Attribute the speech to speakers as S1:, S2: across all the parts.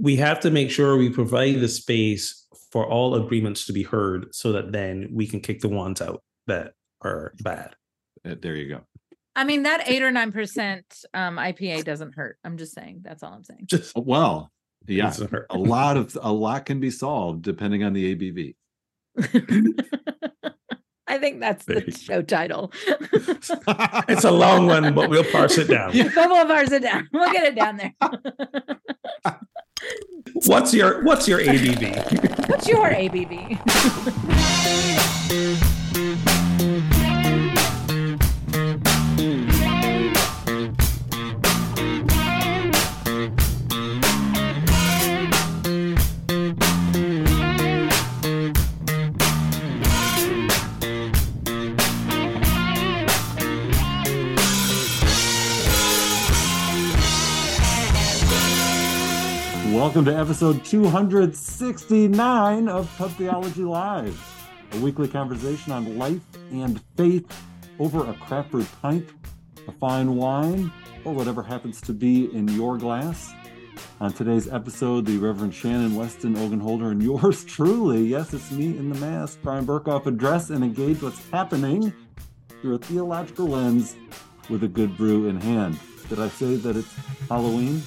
S1: we have to make sure we provide the space for all agreements to be heard so that then we can kick the ones out that are bad.
S2: Uh, there you go.
S3: I mean, that eight or nine percent um IPA doesn't hurt. I'm just saying. That's all I'm saying.
S1: Just
S2: Uh, Well, yeah, a lot of a lot can be solved depending on the ABV.
S3: I think that's
S1: There
S3: the show title.
S1: It's a long one, but we'll parse it down.
S2: Yeah.
S3: Couple of bars it down. We'll get it down there.
S1: What's your what's your ABV?
S3: What's your ABV?
S2: Welcome to episode 269 of Pub Theology Live, a weekly conversation on life and faith over a craft brew pint, a fine wine, or whatever happens to be in your glass. On today's episode, the Reverend Shannon Weston Ogun Holder and yours truly, yes, it's me in the mask, Bryan Berghoef, address and engage what's happening through a theological lens with a good brew in hand. Did I say that it's Halloween?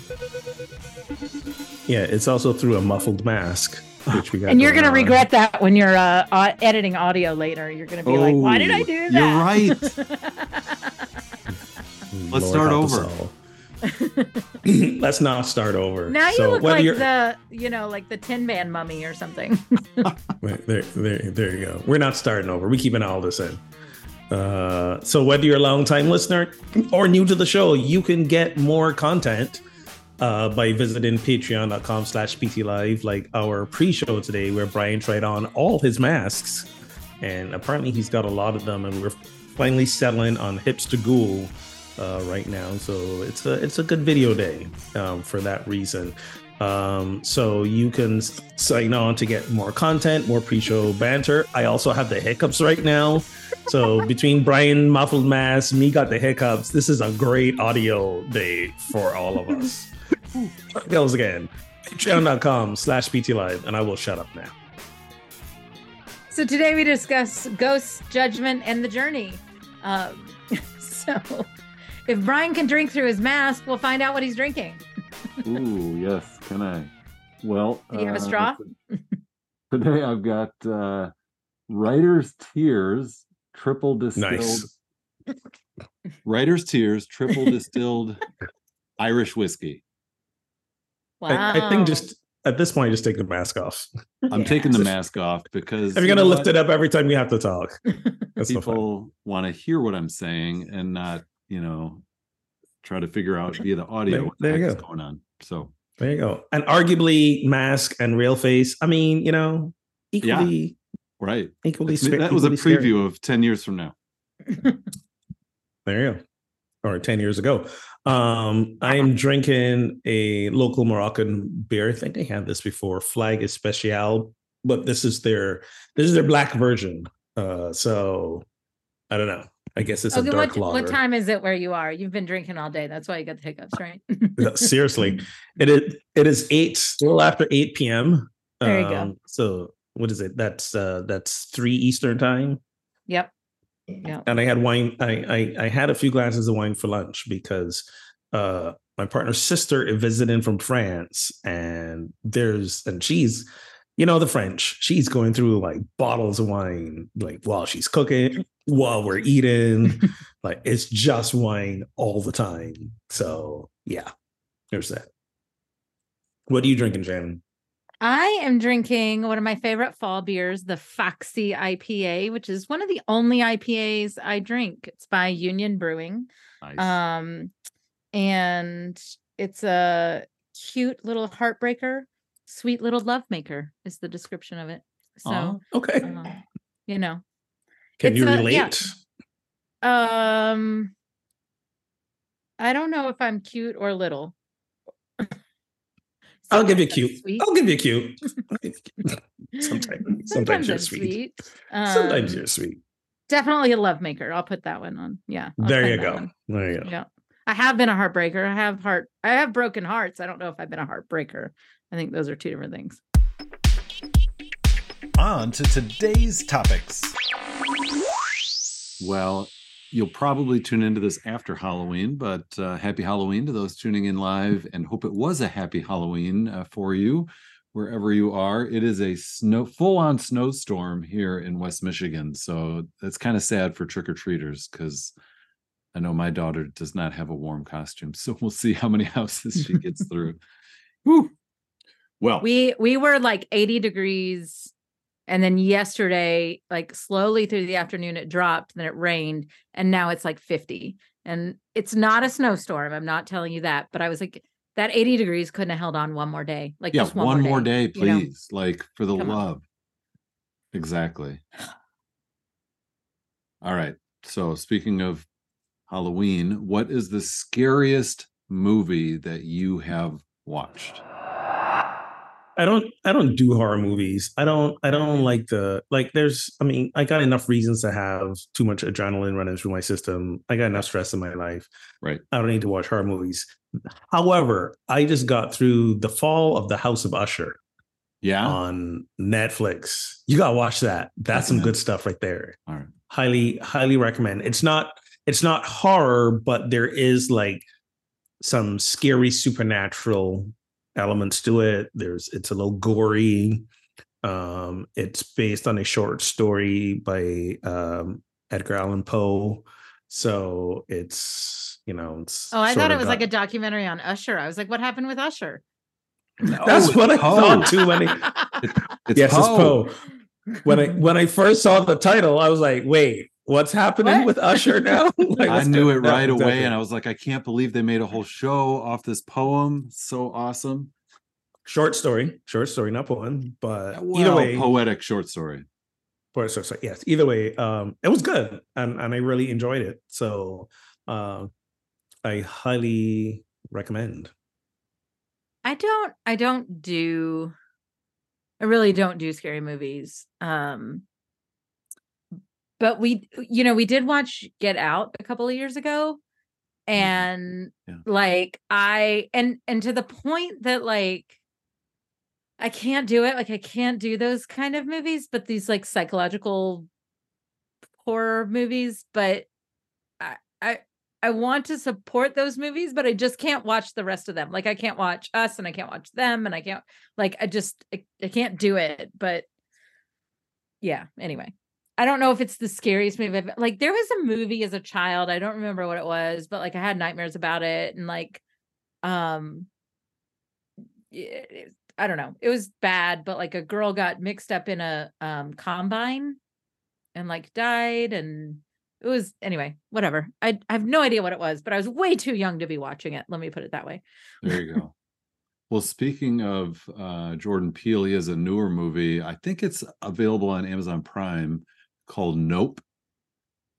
S1: Yeah, it's also through a muffled mask, which we got.
S3: And you're
S1: going
S3: gonna regret that when you're uh, uh, editing audio later. You're gonna be like, "Why did I
S2: Oh,
S3: do
S2: you're
S3: that?"
S2: Let's start over.
S1: Let's not start over.
S3: now you
S1: So
S3: look
S1: whether
S3: like
S1: you're-
S3: the, you know, like the Tin Man mummy or something.
S1: Wait, There, there, there you go. We're not starting over. We're keeping all this in. Uh, so whether you're a long time listener or new to the show, you can get more content uh, by visiting patreon.com slash ptlive like our pre-show today where Bryan tried on all his masks and apparently he's got a lot of them and we're finally settling on hipster ghoul uh, right now so it's a it's a good video day um, for that reason um, so you can sign on to get more content, more pre-show banter. I also have the hiccups right now. So between Bryan muffled mask, me got the hiccups. This is a great audio day for all of us. Goes again. Patreon.com slash PT Live, and I will shut up now.
S3: so today we discuss ghosts, judgment, and the journey. Um, so if Bryan can drink through his mask, we'll find out what he's drinking.
S2: Ooh, yes. Can I? Well,
S3: Do you have a
S2: uh,
S3: straw?
S2: Today I've got uh, Writer's Tears triple distilled.
S1: Nice.
S2: Writer's Tears triple distilled Irish whiskey.
S3: Wow.
S1: I, I think just at this point, just take the mask off.
S2: I'm
S3: Yeah.
S2: taking the mask off because
S1: If you're
S2: you
S1: gonna lift it up every time we have to talk, that's no fun.
S2: people want to hear what I'm saying and not, you know, try to figure out via the audio
S1: There-
S2: what the
S1: there you
S2: heck is
S1: go.
S2: going on. So
S1: There you go. And arguably, mask and real face. I mean, you know, equally,
S2: right.
S1: equally.
S2: That
S1: sca-
S2: was a
S1: equally scary.
S2: preview of 10 years from now.
S1: There you go. Or 10 years ago. Um, I am drinking a local Moroccan beer. I think they had this before, Flag Especial, but this is their this is their black version. Uh, so I don't know. I guess it's a dark
S3: what,
S1: lager.
S3: what time is it where you are? You've been drinking all day. That's why you got the hiccups, right?
S1: Seriously, it is it is eight, still after eight p.m.
S3: There you go.
S1: Um, So what is it? That's uh that's three Eastern time.
S3: Yep. Yep.
S1: and I had wine. I, I I had a few glasses of wine for lunch because uh my partner's sister is visiting from France, and there's and she's you know the French. She's going through like bottles of wine like while she's cooking, while we're eating. like it's just wine all the time. So yeah, there's that. What are you drinking, Shannon?
S3: I am drinking one of my favorite fall beers, the Foxy IPA, which is one of the only IPAs I drink. It's by Union Brewing.
S2: Nice.
S3: Um, and it's a cute little heartbreaker, sweet little love maker is the description of it. So,
S2: Aw.
S1: Okay,
S3: um, you know,
S1: can you
S3: a-
S1: relate?
S3: yeah. um, I don't know if I'm cute or little.
S1: I'll give you
S3: Sometimes I'm
S1: cute.
S3: sweet.
S1: I'll give you cute. I'll give you cute. Sometimes, sometimes you're
S3: I'm
S1: sweet.
S3: Um,
S1: Sometimes you're sweet.
S3: definitely a love maker. I'll put that one on. Yeah. I'll
S1: There you go.
S3: one.
S1: There you go.
S3: Yeah. I have been a heartbreaker. I have heart I have broken hearts. I don't know if I've been a heartbreaker. I think those are two different things.
S4: On to today's topics.
S2: Well, you'll probably tune into this after Halloween, but uh, happy Halloween to those tuning in live and hope it was a happy Halloween uh, for you wherever you are. It is a snow full on snowstorm here in West Michigan. So that's kind of sad for trick or treaters because I know my daughter does not have a warm costume. So we'll see how many houses she gets through. Whew. Well,
S3: We we were like 80 degrees and then yesterday like slowly through the afternoon it dropped then it rained and now it's like 50 and it's not a snowstorm i'm not telling you that but i was like that 80 degrees couldn't have held on one more day like
S2: yeah,
S3: just
S2: one, more day,
S3: you know?
S2: please. Like for the
S3: Come on.
S2: love. Exactly. All right. So speaking of Halloween, what is the scariest movie that you have watched?
S1: I don't I don't do horror movies. I don't I don't like the like there's I mean, I got enough reasons to have too much adrenaline running through my system. I got enough stress in my life.
S2: Right.
S1: I don't need to watch horror movies. However, I just got through The Fall of the House of Usher
S2: Yeah.
S1: on Netflix. You got to watch that. That's some good stuff right there.
S2: All right.
S1: Highly highly recommend. It's not it's not horror, but there is like some scary supernatural elements to it. There's it's a little gory. Um, it's based on a short story by um, Edgar Allan Poe. So it's you know it's
S3: oh i thought it was
S1: got-
S3: like a documentary on usher i was like what happened with usher
S1: That's
S2: Oh,
S1: what I
S2: it's Poe.
S1: thought too when I
S2: It's
S1: yes,
S2: Poe.
S1: it's Poe. When I when I first saw the title, I was like, wait, what's happening
S3: What?
S1: with Usher now? Like,
S2: I knew it
S1: Yeah,
S2: right away,
S1: exactly.
S2: and I was like, I can't believe they made a whole show off this poem. So awesome.
S1: short story, short story, not poem, but either way,
S2: poetic short story.
S1: Or so, so yes, either way, um, it was good, and and I really enjoyed it. So, uh, I highly recommend.
S3: I don't I don't do I really don't do scary movies. Um but we you know, we did watch Get Out a couple of years ago mm-hmm. and
S2: Yeah.
S3: like I and and to the point that like I can't do it. Like I can't do those kind of movies, but these like psychological horror movies, but I I I want to support those movies, but I just can't watch the rest of them. Like I can't watch us and I can't watch them and I can't like I just I, I can't do it. But yeah, anyway. I don't know if it's the scariest movie. I've, like there was a movie as a child. I don't remember what it was, but like I had nightmares about it and like um it- it- I don't know. It was bad, but like a girl got mixed up in a um combine and like died and it was anyway, whatever. I I have no idea what it was, but I was way too young to be watching it. Let me put it that way.
S2: There you go. well, speaking of uh, Jordan Peele, he has a newer movie. I think it's available on Amazon Prime called Nope.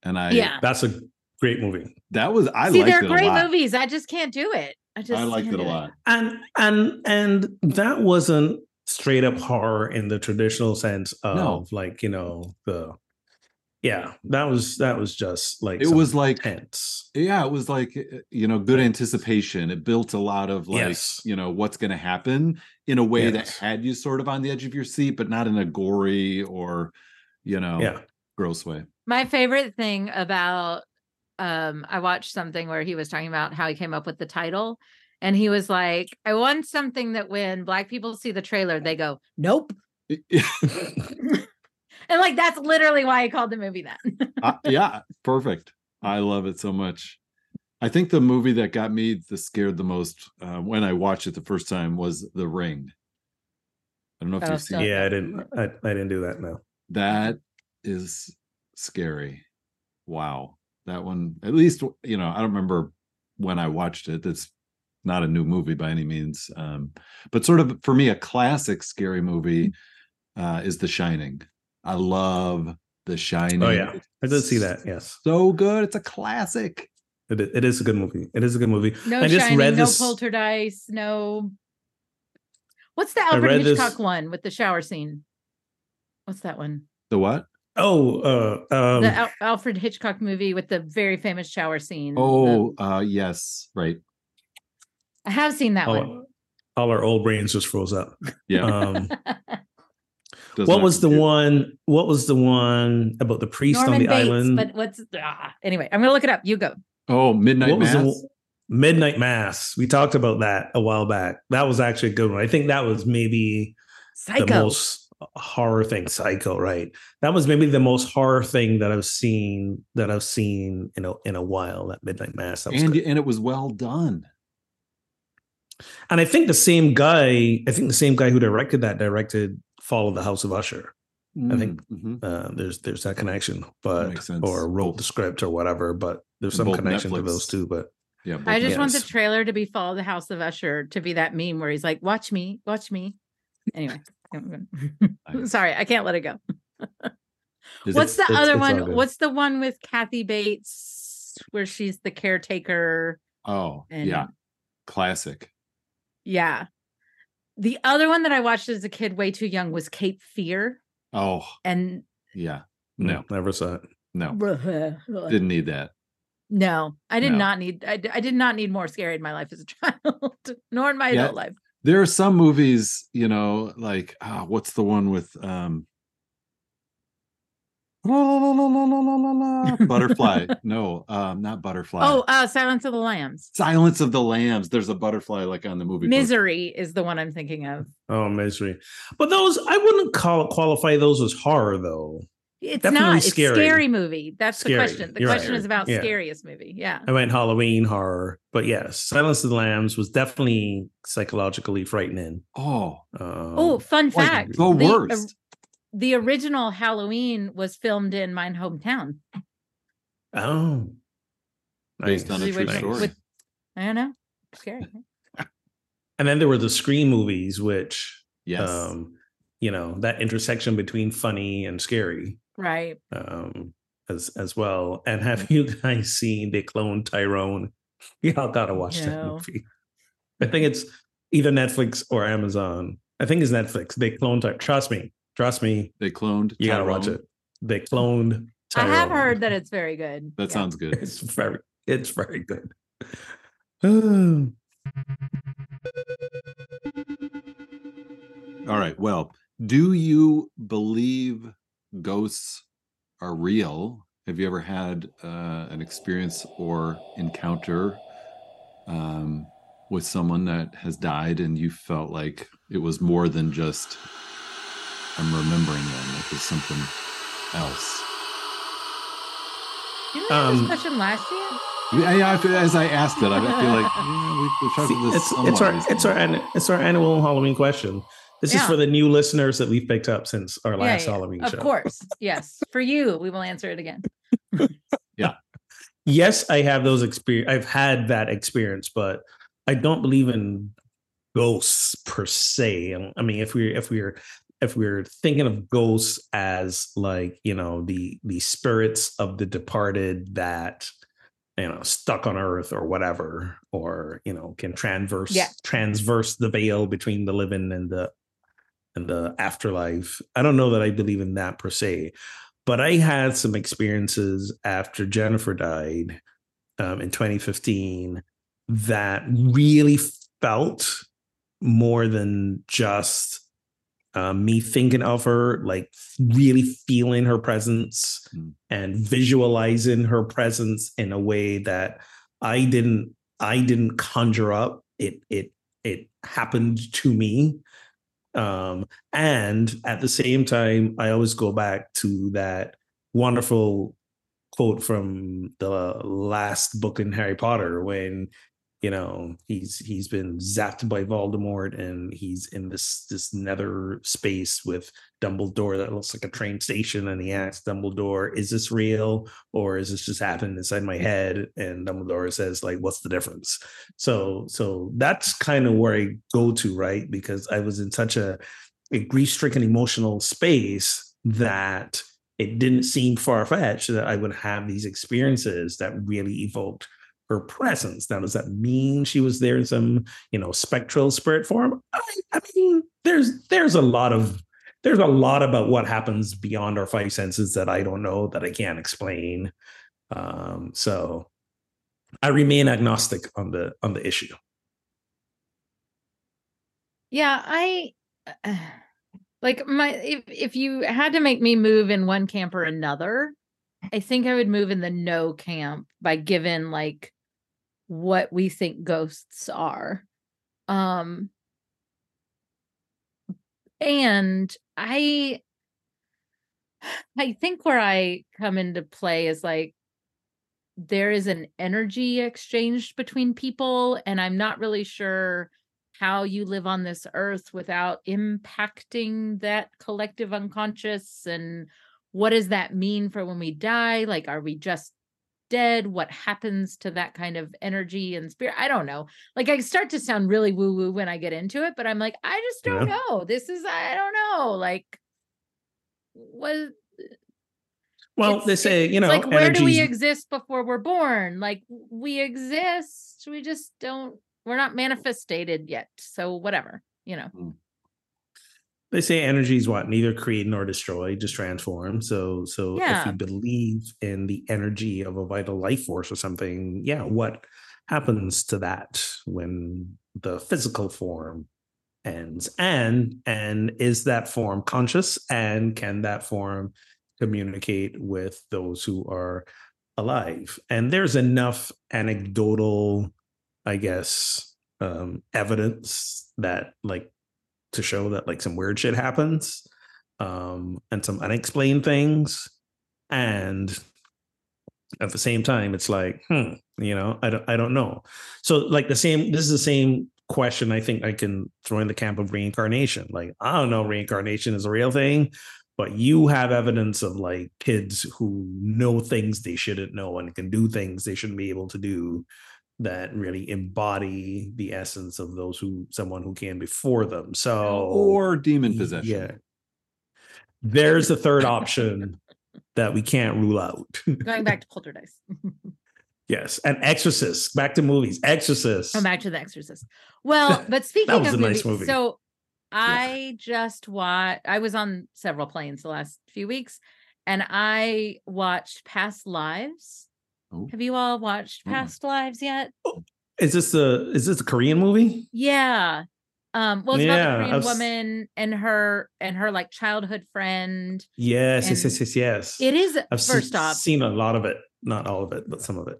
S2: And I
S3: yeah.
S1: That's a great movie,
S2: that was I
S3: See,
S2: liked
S3: they're
S2: it a
S3: great
S2: lot.
S3: movies. I just can't do it. I just
S2: I liked it a
S3: do
S2: lot.
S1: and and and that wasn't straight up horror in the traditional sense of
S2: No.
S1: like you know the yeah that was that was just like
S2: It was like
S1: tense.
S2: yeah, it was like uh, you know, good anticipation. It built a lot of like,
S1: Yes.
S2: you know, what's gonna happen in a way that had you sort of on the edge of your seat, but not in a gory or you know
S1: Yeah,
S2: gross way.
S3: My favorite thing about um I watched something where he was talking about how he came up with the title and he was like, I want something that when black people see the trailer, they go, Nope. And like that's literally why he called the movie that.
S2: Uh, yeah, perfect. I love it so much. I think the movie that got me the scared the most uh, when I watched it the first time was The Ring. I don't know if
S3: Oh,
S2: you've seen
S1: yeah, I didn't I, I didn't do that. No,
S2: that. Is scary. Wow, that one. At least you know I don't remember when I watched it. It's not a new movie by any means, um, but sort of for me a classic scary movie uh, is The Shining. I love The Shining.
S1: Oh, yeah. I did see that. Yes,
S2: so good. It's a classic.
S1: it, it is a good movie. It is a good movie.
S3: No
S1: I just
S3: shining,
S1: read
S3: no
S1: this-
S3: poltergeist, no What's the Alfred
S1: read this-
S3: Hitchcock one with the shower scene? What's that one?
S2: The what?
S1: Oh, uh, um,
S3: the Al- Alfred Hitchcock movie with the very famous shower scene. The-
S2: Oh, uh, yes, right.
S3: I have seen that one.
S1: oh, All our old brains just froze up.
S2: Yeah.
S1: Um, what was the
S2: compute.
S1: one? What was the one about the priest
S3: Norman
S1: on the
S3: Bates,
S1: island?
S3: but what's ah, anyway? I'm gonna look it up. You go.
S2: Oh, Midnight
S1: what was
S2: Mass.
S1: the Midnight Mass? We talked about that a while back. That was actually a good one. I think that was maybe the
S3: Psycho.
S1: most horror thing. Psycho, right? That was maybe the most horror thing that I've seen that I've seen in a in a while. That Midnight Mass. That
S2: and
S1: good.
S2: and it was well done.
S1: and I think the same guy. I think the same guy who directed that directed Fall of the House of Usher. I think-
S2: Mhm.
S1: Uh, there's there's that connection, but
S2: makes sense.
S1: or wrote
S2: Both-
S1: the script or whatever. But there's some
S2: both
S1: connection to those two. But
S2: yeah.
S3: I
S2: both
S3: just want the trailer to be Fall of the House of Usher to be that meme where he's like, "Watch me, watch me." Anyway, I'm gonna- sorry, I can't let it go. What's
S2: it-
S3: the
S1: it's-
S3: other
S1: it's
S3: one? What's the one with Kathy Bates where she's the caretaker?
S2: Oh,
S3: And
S2: yeah. Classic.
S3: yeah. The other one that I watched as a kid, way too young, was Cape Fear,
S2: Oh,
S3: and
S2: yeah. No,
S1: never saw it.
S2: no.
S3: no,
S2: Didn't need that.
S3: No, I did
S2: No.
S3: not need. I, I, did not need more scary in my life as a child, nor in my
S2: Yeah.
S3: adult life
S2: there are some movies, you know, like ah, what's the one with um la, la, la, butterfly? no, um, not butterfly.
S3: Oh, uh, Silence of the Lambs.
S2: Silence of the Lambs. There's a butterfly like on the movie.
S3: Misery poster. is the one I'm thinking of.
S1: Oh, misery. But those I wouldn't call qualify those as horror though.
S3: It's
S1: Definitely
S3: not. It's
S1: scary.
S3: scary movie. That's
S1: Scary.
S3: the question. The
S1: You're right.
S3: question is about
S1: Yeah.
S3: scariest movie. Yeah.
S1: I went Halloween horror, but yes, Silence of the Lambs was definitely psychologically frightening.
S2: Oh,
S1: Um,
S3: Oh, fun fact.
S2: the
S3: or-
S2: worst.
S3: the original Halloween was filmed in my hometown.
S1: oh,
S2: Based on a
S3: See
S2: true
S3: which-
S2: story.
S3: with- I don't know. Scary.
S1: And then there were the Scream movies, which
S2: yes.
S1: um, you know, that intersection between funny and scary.
S3: Right.
S1: um as as well and have you guys seen They Cloned Tyrone y'all gotta watch that movie i think it's either netflix or amazon i think it's netflix they cloned Ty- trust me trust me
S2: they cloned.
S1: you gotta watch it they cloned
S3: I have heard that it's very good.
S2: That
S3: Yeah.
S2: sounds good.
S1: it's very it's very good
S2: All right. Well, do you believe ghosts are real? Have you ever had uh, an experience or encounter um, with someone that has died and you felt like it was more than just I'm remembering them? It was something else.
S3: Didn't we have
S1: Um,
S3: this question last year?
S2: Yeah, yeah, I as I asked it, I I feel like yeah, we, we've talked
S1: See,
S2: about this
S1: it's it's our it's our it's our annual halloween question this is for the new listeners that we've picked up since our last halloween
S3: Of
S1: show Of
S3: course. Yes. For you, we will answer it again. Yeah.
S1: Yes, I have those experience. I've had that experience, but I don't believe in ghosts per se. I mean, if we're if we're if we're thinking of ghosts as like you know the the spirits of the departed that you know stuck on earth or whatever or you know can transverse
S3: Yeah.
S1: transverse the veil between the living and the and the afterlife i don't know that i believe in that per se but i had some experiences after jennifer died um, in 2015 that really felt more than just um, me thinking of her, like really feeling her presence
S2: Mm.
S1: and visualizing her presence in a way that I didn't I didn't conjure up. It it it happened to me. Um, and at the same time, I always go back to that wonderful quote from the last book in Harry Potter when you know he's he's been zapped by Voldemort and he's in this this nether space with Dumbledore that looks like a train station and he asks Dumbledore is this real or is this just happening inside my head and Dumbledore says like what's the difference so so that's kind of where I go to right because I was in such a, a grief-stricken emotional space that it didn't seem far-fetched that I would have these experiences that really evoked her presence. Now, does that mean she was there in some, you know, spectral spirit form? I, I mean, there's there's a lot of there's a lot about what happens beyond our five senses that I don't know that I can't explain. Um, so I remain agnostic on the on the issue.
S3: Yeah, I like my if if you had to make me move in one camp or another, I think I would move in the no camp by given like what we think ghosts are. Um and I I think where I come into play is like there is an energy exchanged between people and I'm not really sure how you live on this earth without impacting that collective unconscious and what does that mean for when we die? Like are we just dead what happens to that kind of energy and spirit i don't know. Like i start to sound really woo woo when i get into it but i'm like i just don't
S1: Yeah.
S3: know. This is i don't know. Like what
S1: Well, they say, you know,
S3: like where do we exist before we're born? Like we exist we just don't we're not manifested yet so whatever you know hmm.
S1: They say energy is what? Neither create nor destroy just transform. So so if you believe in the energy of a vital life force or something yeah what happens to that when the physical form ends? And and is that form conscious? And can that form communicate with those who are alive? And there's enough anecdotal i guess um evidence that like to show that like some weird shit happens um and some unexplained things and at the same time it's like hmm you know i don't i don't know. So like the same this is the same question i think i can throw in the camp of reincarnation. Like i don't know reincarnation is a real thing but you have evidence of like kids who know things they shouldn't know and can do things they shouldn't be able to do that really embody the essence of those who someone who came before them so
S2: or demon possession.
S1: yeah there's a third option that we can't rule out
S3: going back to poltergeist
S1: yes and exorcist back to movies exorcist
S3: Come back to the Exorcist. Well, but speaking
S1: was
S3: of
S1: a nice
S3: movies,
S1: movie.
S3: so I just watched. I was on several planes the last few weeks, and I watched Past Lives.
S2: Oh.
S3: Have you all watched
S2: Mm-mm.
S3: Past Lives yet?
S1: is this the is this a korean movie
S3: Yeah. Um, well, it's about a Korean
S1: I've
S3: woman and her and her like childhood friend.
S1: yes yes yes yes yes
S3: It is
S1: i've se-
S3: first off,
S1: seen a lot of it not all of it but some of it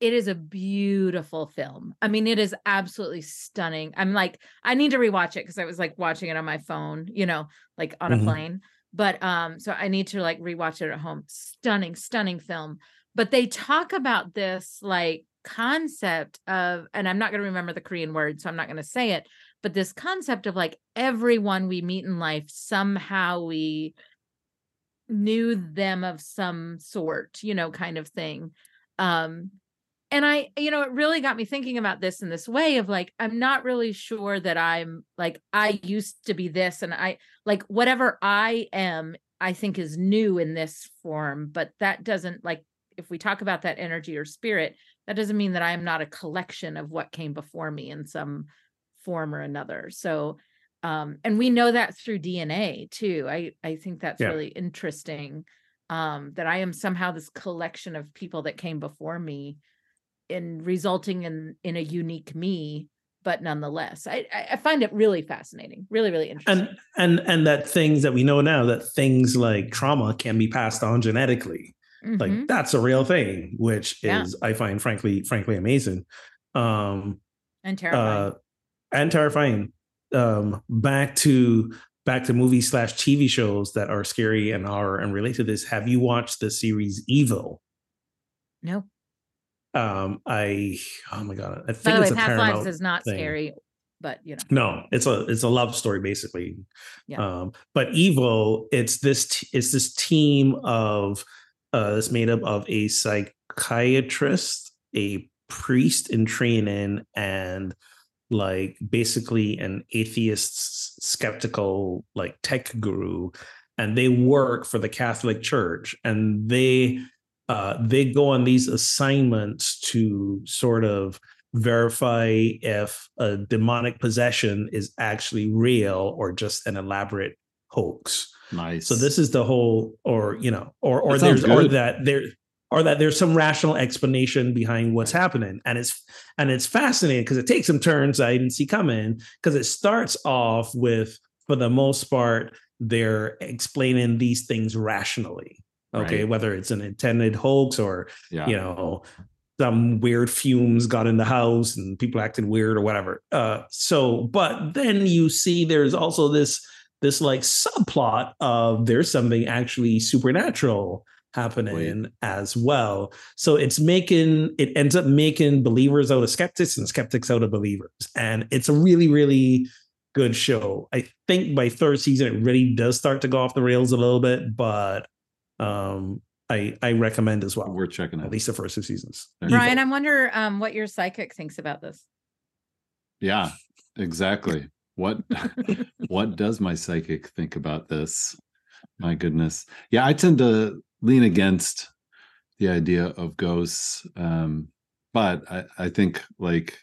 S3: it is a beautiful film. I mean, it is absolutely stunning. I'm like, I need to rewatch it because I was like watching it on my phone, you know, like on a plane. But um, so I need to like rewatch it at home. Stunning, stunning film. But they talk about this like concept of, and I'm not going to remember the Korean word, so I'm not going to say it, but this concept of like everyone we meet in life, somehow we knew them of some sort, you know, kind of thing. Um, and I, you know, it really got me thinking about this in this way of like, I'm not really sure that I'm like, I used to be this, and I like whatever I am, I think is new in this form, but that doesn't like, if we talk about that energy or spirit, that doesn't mean that I am not a collection of what came before me in some form or another. So, um, and we know that through DNA too. I I think that's
S1: Yeah.
S3: really interesting. Um, that I am somehow this collection of people that came before me in resulting in in a unique me but nonetheless I, I i find it really fascinating really really interesting
S1: and and and that things that we know now that things like trauma can be passed on genetically like
S3: Mhm.
S1: that's a real thing which
S3: Yeah.
S1: is i find frankly frankly amazing um
S3: and terrifying
S1: uh and terrifying um back to back to movies slash tv shows that are scary and horror and relate to this have you watched the series evil
S3: no
S1: um i oh my god i
S3: by
S1: think
S3: the way
S1: a
S3: past lives is not
S1: thing.
S3: scary but you know
S1: No, it's a it's a love story basically.
S3: Yeah.
S1: Um, but evil, it's this t- it's this team of uh it's made up of a psychiatrist, a priest in training, and like basically an atheist skeptical like tech guru. And they work for the catholic church and they uh they go on these assignments to sort of verify if a demonic possession is actually real or just an elaborate hoax
S2: Nice.
S1: so this is the whole or you know or or
S2: That
S1: there's or that there or that there's some rational explanation behind what's happening and it's and it's fascinating because it takes some turns i didn't see coming because it starts off with for the most part they're explaining these things rationally okay
S2: Right.
S1: whether it's an intended hoax or
S2: Yeah.
S1: you know some weird fumes got in the house and people acting weird or whatever uh so but then you see there's also this this like subplot of there's something actually supernatural happening as well so it's making it ends up making believers out of skeptics and skeptics out of believers and it's a really really good show i think by third season it really does start to go off the rails a little bit but um i i recommend as well
S2: We're checking
S1: out.
S2: at
S1: least the first two seasons.
S3: Bryan, I wonder um, what your psychic thinks about this.
S2: Yeah, exactly. What what does my psychic think about this? My goodness. Yeah, I tend to lean against the idea of ghosts. Um, but I, I think like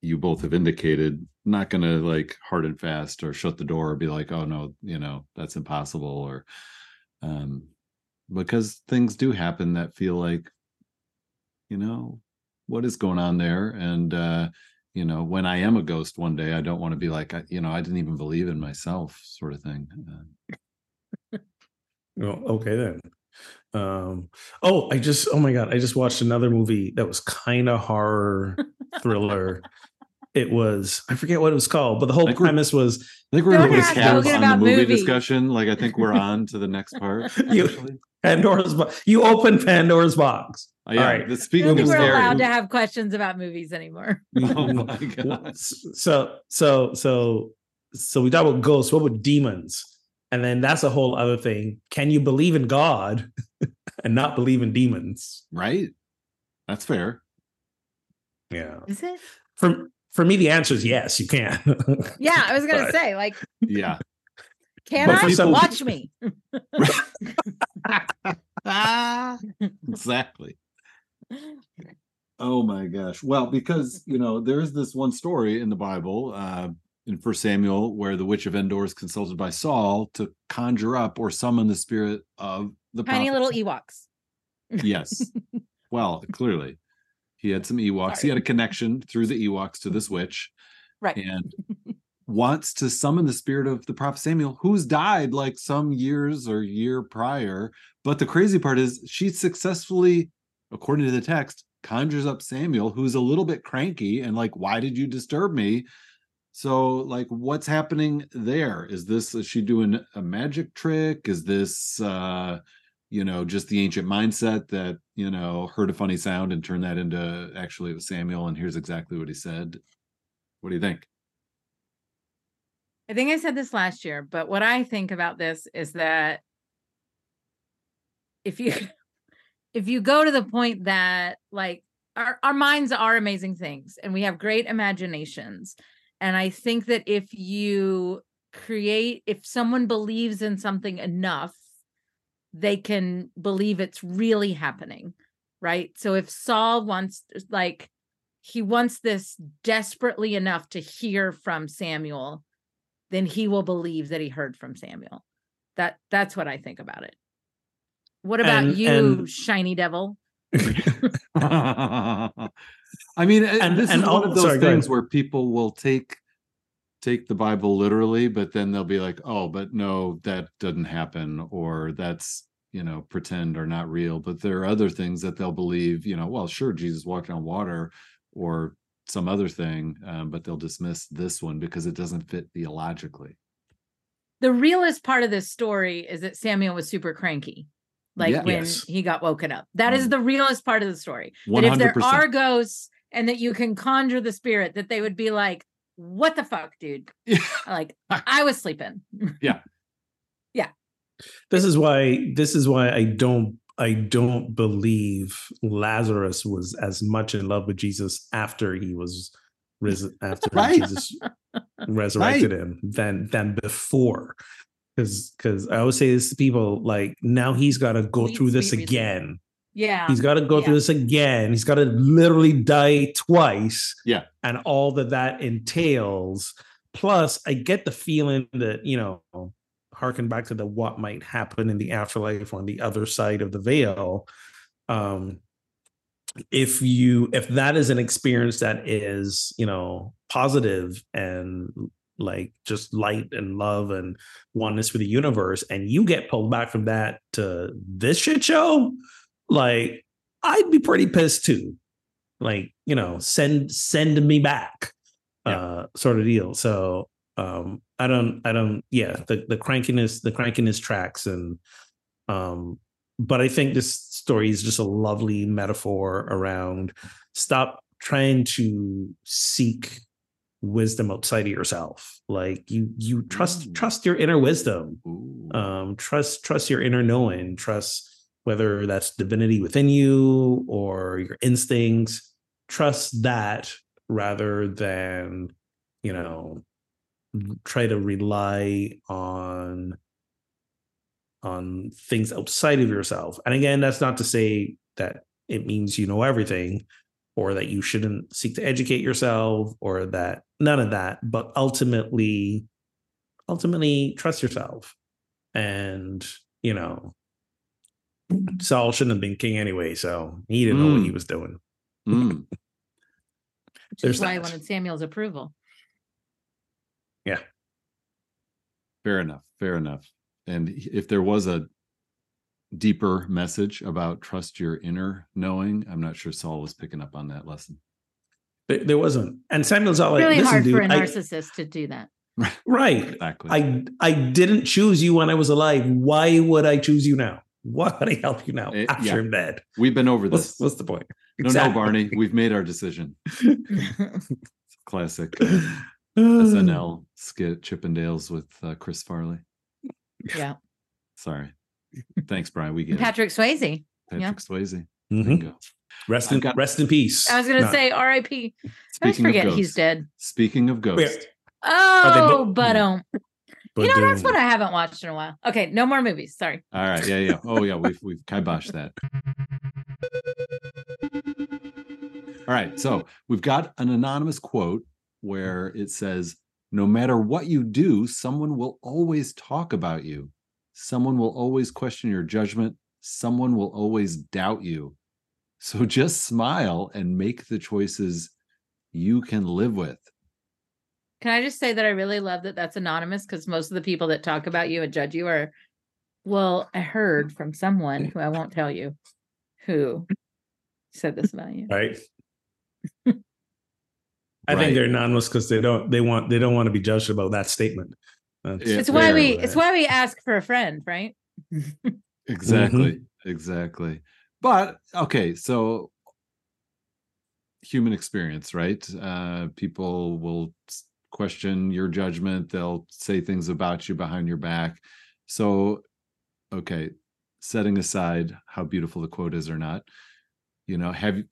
S2: you both have indicated, not gonna like hard and fast or shut the door or be like, oh no, you know, that's impossible or um because things do happen that feel like, you know, what is going on there? And uh you know when i am a ghost one day i don't want to be like I, you know i didn't even believe in myself sort of thing uh,
S1: Oh, okay then. Um, oh, I just oh my god, I just watched another movie that was kind of horror thriller. it was I forget what it was called, but the whole premise was
S2: i think we're
S3: Don't
S2: gonna
S3: ask
S2: put caps on the
S3: about
S2: movie
S3: movies.
S2: discussion like i think we're on to the next part
S1: You-
S2: actually.
S1: Pandora's box. You open Pandora's box.
S2: Uh, yeah
S1: All right.
S2: the
S3: I
S2: speaking
S3: don't
S2: of
S3: think we're
S2: scary
S3: allowed to have questions about movies anymore.
S2: oh my god
S1: So so so so we talk about ghosts. What about demons? And then that's a whole other thing. Can you believe in God and not believe in demons?
S2: right that's fair
S1: Yeah.
S3: Is it?
S1: For for me, the answer is yes. You can.
S3: Yeah, I was gonna
S1: But-
S3: say, like,
S2: yeah
S3: can
S1: But
S3: I
S1: some-
S3: watch me?
S2: exactly Oh my gosh. Well, because you know, there's this one story in the Bible, uh, in First Samuel, where the witch of Endor is consulted by Saul to conjure up or summon the spirit of the
S3: Tiny
S2: prophet.
S3: little Ewoks.
S2: Yes. well, clearly. He had some Ewoks. He had a connection through the Ewoks to this witch
S3: Right.
S2: and wants to summon the spirit of the prophet Samuel, who's died like some years or year prior. But the crazy part is she successfully, according to the text, conjures up Samuel, who's a little bit cranky and like, why did you disturb me? So, like, what's happening there? Is this is she doing a magic trick? Is this uh you know, just the ancient mindset that, you know, heard a funny sound and turned that into actually it was Samuel and here's exactly what he said. What do you think?
S3: I think I said this last year, but what I think about this is that if you if you go to the point that like our, our minds are amazing things and we have great imaginations. And I think that if you create if someone believes in something enough, they can believe it's really happening. Right. So if Saul wants uh, like he wants this desperately enough to hear from Samuel, then he will believe that he heard from Samuel. That that's what I think about it. What about
S1: And-
S3: you,
S1: and-
S3: shiny devil?
S2: I mean, and,
S1: And-
S2: this
S1: and
S2: is one
S1: al-
S2: of those
S1: sorry,
S2: things where people will take take the Bible literally, but then they'll be like, "Oh, but no, that doesn't happen," or "That's you know pretend or not real." But there are other things that they'll believe. You know, well, sure, Jesus walked on water, or some other thing, um, but they'll dismiss this one because it doesn't fit theologically.
S3: The realest part of this story is that Samuel was super cranky. Like
S2: Yeah.
S3: when
S1: Yes.
S3: he got woken up. That is
S2: Mm.
S3: the realest part of the story.
S2: One
S3: That if there are ghosts and that you can conjure the spirit, that they would be like, what the fuck, dude? Like, I was sleeping. Yeah. Yeah.
S1: This is why this is why I don't I don't believe Lazarus was as much in love with Jesus after he was risen after
S2: Right.
S1: Jesus resurrected him than than before. Because because I always say this to people like now he's got to go
S3: Sweet,
S1: through this
S3: reason.
S1: Again.
S3: Yeah.
S1: He's got to go
S3: yeah.
S1: through this again. He's got to literally die twice.
S2: Yeah.
S1: And all that that entails. Plus, I get the feeling that, you know, harken back to the what might happen in the afterlife on the other side of the veil. um if you if that is an experience that is you know positive and like just light and love and oneness for the universe and you get pulled back from that to this shit show like i'd be pretty pissed too. Like you know send send me back
S2: Yeah.
S1: uh sort of deal. So um i don't i don't yeah the the crankiness the crankiness tracks and um but i think this story is just a lovely metaphor around stop trying to seek wisdom outside of yourself. Like you you trust
S2: Mm.
S1: trust your inner wisdom. Um trust trust your inner knowing. Trust whether that's divinity within you or your instincts trust that rather than you know try to rely on on things outside of yourself. And again that's not to say that it means you know everything or that you shouldn't seek to educate yourself or that none of that but ultimately ultimately trust yourself and you know Saul shouldn't have been king anyway so he didn't know what
S2: Mm.
S1: he was doing
S2: Mm.
S3: Which
S1: There's
S3: is why I wanted Samuel's approval. Yeah.
S2: Fair enough. Fair enough. And if there was a deeper message about trust your inner knowing, I'm not sure Saul was picking up on that lesson.
S1: there, there wasn't and samuel's all like
S3: really
S1: listen
S3: hard
S1: dude
S3: for a
S1: I-
S3: narcissist to do that.
S1: right
S2: Exactly.
S1: I I didn't choose you when I was alive. Why would I choose you now? Why would I help you now
S2: Eh,
S1: after
S2: yeah.
S1: I'm dead?
S2: We've been over this.
S1: what's the point?
S2: No, no, Barney. We've made our decision. Classic uh. SNL skit Chippendales with uh, Chris Farley.
S3: yeah.
S2: Sorry. Thanks, Bryan. We get it.
S3: Patrick Swayze.
S2: Patrick
S3: yeah.
S2: Swayze.
S1: Mhm.
S2: Bingo.
S1: Rest in
S2: got-
S1: rest in peace.
S3: I was gonna
S1: Not-
S3: say R.I.P. I always
S2: Speaking of
S3: forget he's dead.
S2: Speaking of
S1: Wait,
S2: ghosts.
S1: they
S3: Oh,
S1: bo-
S3: but um,
S1: but
S3: you know that's what I haven't watched in a while. Okay, no more movies. Sorry.
S2: All right. Yeah, yeah. Oh, yeah. We've we've kiboshed that. All right. So we've got an anonymous quote where it says, No matter what you do, someone will always talk about you. Someone will always question your judgment. Someone will always doubt you. So just smile and make the choices you can live with.
S3: Can I just say that I really love that that's anonymous because most of the people that talk about you and judge you are, well, I heard from someone who I won't tell you who said this about you.
S1: right? I
S2: Right.
S1: think they're anonymous because they don't they want they don't want to be judged about that statement. That's
S2: Yeah,
S3: It's why
S2: fair.
S3: we it's why we ask for a friend, right?
S2: Exactly. Exactly. But okay, so human experience, right? Uh people will s- question your judgment, they'll say things about you behind your back. So okay, setting aside how beautiful the quote is or not, you know, have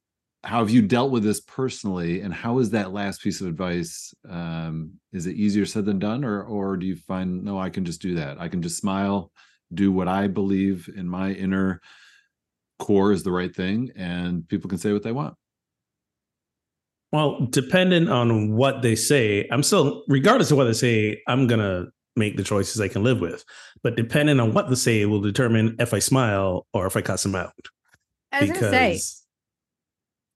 S2: how have you dealt with this personally and how is that last piece of advice um is it easier said than done or or do you find no I can just do that. I can just smile do what I believe in my inner core is the right thing, and people can say what they want.
S1: Well, depending on what they say, I'm still, regardless of what they say, I'm gonna make the choices I can live with. But depending on what they say, will determine if I smile or if I cuss them out.
S3: I was gonna say